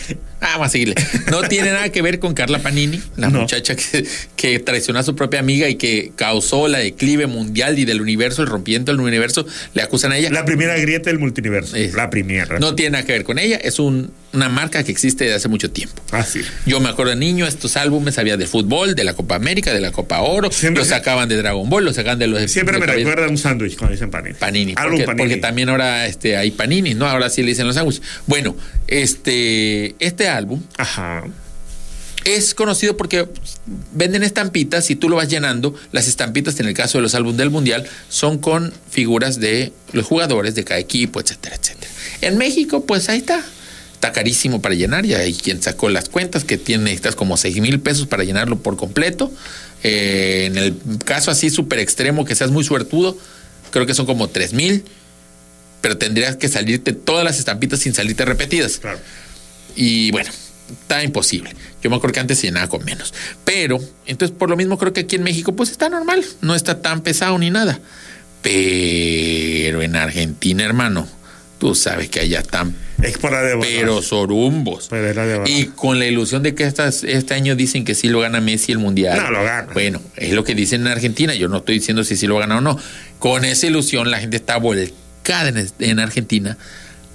ah, vamos a seguirle. No tiene nada que ver con Carla Panini, la No. muchacha que, que traicionó a su propia amiga y que causó la declive mundial y del universo, el rompimiento del universo, le acusan a ella. La primera grieta del multiverso. Es- La primera. No tiene nada que ver con ella, es un- una marca que existe desde hace mucho tiempo. Así. Yo me acuerdo de niño, estos álbumes había de fútbol, de la Copa América, de la Copa Oro, Siempre los sacaban de Dragon Ball, los sacaban de los Siempre de me Caballero- recuerda un sándwich cuando dicen panini. Panini, porque, panini. porque también ahora este, hay panini, ¿no? Ahora sí le dicen los sándwiches. Bueno, este, este álbum Ajá. es conocido porque venden estampitas y tú lo vas llenando. Las estampitas, en el caso de los álbumes del Mundial, son con figuras de los jugadores de cada equipo, etcétera, etcétera. En México, pues ahí está. Está carísimo para llenar, ya hay quien sacó las cuentas que tiene, necesitas como 6 mil pesos para llenarlo por completo. Eh, en el caso así súper extremo, que seas muy suertudo, creo que son como 3 mil, pero tendrías que salirte todas las estampitas sin salirte repetidas. Claro. Y bueno, está imposible. Yo me acuerdo que antes se llenaba con menos. Pero, entonces, por lo mismo creo que aquí en México, pues está normal. No está tan pesado ni nada. Pero en Argentina, hermano, tú sabes que allá están Es para de pero sorumbos. Pero era de Y con la ilusión de que estas, este año dicen que sí lo gana Messi el Mundial. No, lo gana. Bueno, es lo que dicen en Argentina. Yo no estoy diciendo si sí lo gana o no. Con esa ilusión la gente está volcada en, en Argentina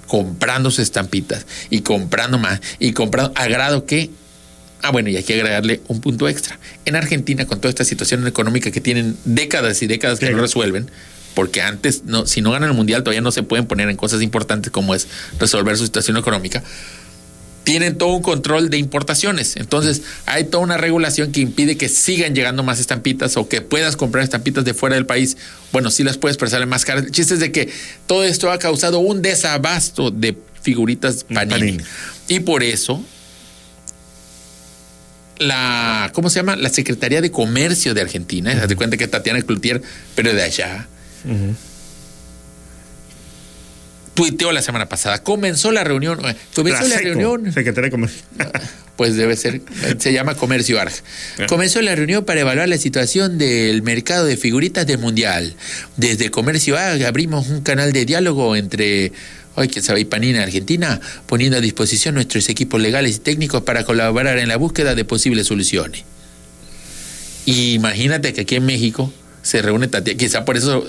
comprando sus estampitas y comprando más y comprando a grado que Ah, bueno, y hay que agregarle un punto extra. En Argentina, con toda esta situación económica que tienen décadas y décadas que Sí. no resuelven, porque antes, no, si no ganan el mundial, todavía no se pueden poner en cosas importantes como es resolver su situación económica. Tienen todo un control de importaciones. Entonces, hay toda una regulación que impide que sigan llegando más estampitas o que puedas comprar estampitas de fuera del país. Bueno, sí las puedes, pero salen más caras. El chiste es de que todo esto ha causado un desabasto de figuritas Panini. Panini. Y por eso la, ¿cómo se llama? La Secretaría de Comercio de Argentina, haz de cuenta que es Tatiana Cloutier, pero de allá, tuiteó la semana pasada, comenzó la reunión, comenzó la, SECO, reunión, Secretaría de Comercio. pues debe ser, se llama Comercio Arg. Comenzó la reunión para evaluar la situación del mercado de figuritas del Mundial. Desde Comercio Arg abrimos un canal de diálogo entre, hoy que sabe, Panina Argentina, poniendo a disposición nuestros equipos legales y técnicos para colaborar en la búsqueda de posibles soluciones. Y imagínate que aquí en México se reúne Tatiana, quizá por eso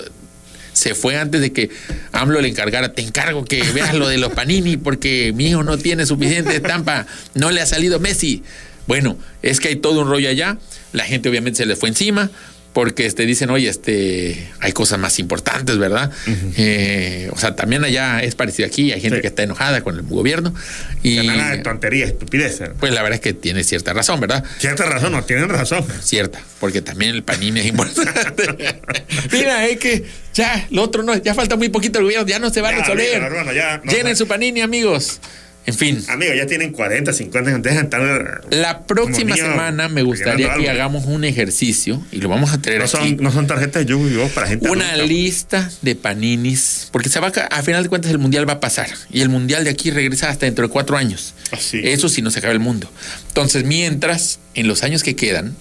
se fue antes de que AMLO le encargara, te encargo que veas lo de los Panini porque mi hijo no tiene suficiente estampa, no le ha salido Messi. Bueno, es que hay todo un rollo allá, la gente obviamente se le fue encima porque este, dicen, oye, este, hay cosas más importantes, ¿verdad? Eh, o sea, también allá es parecido aquí, hay gente Sí. que está enojada con el gobierno y Nada de tontería, estupidez. pues la verdad es que tiene cierta razón, ¿verdad? Cierta razón, no tienen razón. Cierta, porque también el panini es importante. Mira, es que ya, lo otro no, ya falta muy poquito el gobierno, ya no se va a resolver. amigo, hermano, ya, no, Llenen no. su panini, amigos. En fin, Amigos, ya tienen 40, 50 años, dejan estar. la próxima semana me gustaría que hagamos un ejercicio y lo vamos a traer No aquí. son, no son tarjetas de yu para gente. Una adulta. lista de paninis, porque se va a, a final de cuentas el mundial va a pasar y el mundial de aquí regresa hasta dentro de cuatro años. Así. Eso si no se acaba el mundo. Entonces, mientras, en los años que quedan,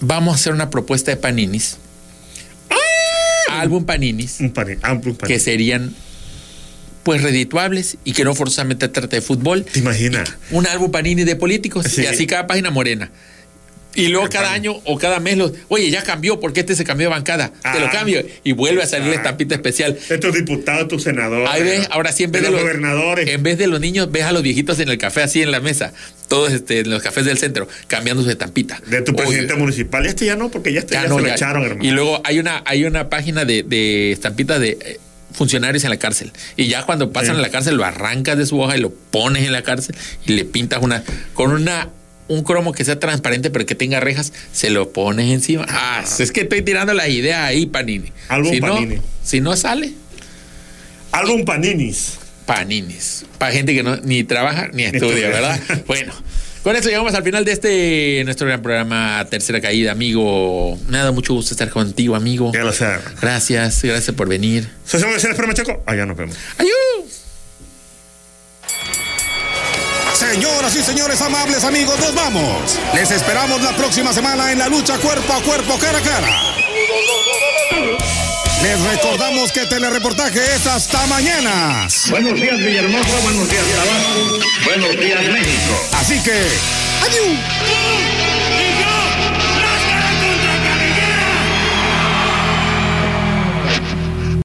vamos a hacer una propuesta de paninis. Álbum paninis Un panini. Ah, un panini. que serían pues redituables y que no forzosamente trate de fútbol. ¿Te imaginas? Un álbum panini de políticos Sí. y así cada página morena. Y luego cada año o cada mes los, oye, ya cambió, porque este se cambió de bancada? Te lo Ah. cambio. Y vuelve a salir la estampita especial. Tus diputados, tus senadores. Ahí ves, ahora sí en vez de, los los gobernadores. En vez de los niños, ves a los viejitos en el café así en la mesa. Todos este, en los cafés del centro, cambiando su estampita. de tu Oye, presidente municipal. Este ya no, porque ya, este, ya ya no, se lo ya- echaron, hermano. Y luego hay una, hay una página de, de estampitas de eh, funcionarios en la cárcel. Y ya cuando pasan Sí. a la cárcel lo arrancas de su hoja y lo pones en la cárcel y le pintas una con una un cromo que sea transparente pero que tenga rejas, se lo pones encima. Ah, es que estoy tirando la idea ahí, Panini. Álbum si Panini. No, si no sale, Álbum Paninis. Paninis. Para gente que no ni trabaja ni estudia, ¿verdad? bueno. Con esto llegamos al final de este nuestro gran programa Tercera Caída, amigo. Nada, mucho gusto estar contigo, amigo. Ya lo sé. Gracias, gracias por venir. ¿Se hacemos decir Chaco? Ya nos vemos. ¡Ayú! Señoras y señores amables amigos, nos vamos. Les esperamos la próxima semana en la lucha cuerpo a cuerpo, cara a cara. Les recordamos que telereportaje es hasta mañana. Buenos días, Villahermosa. Buenos días, Tabasco. Buenos días, México. Así que, ¡adiós!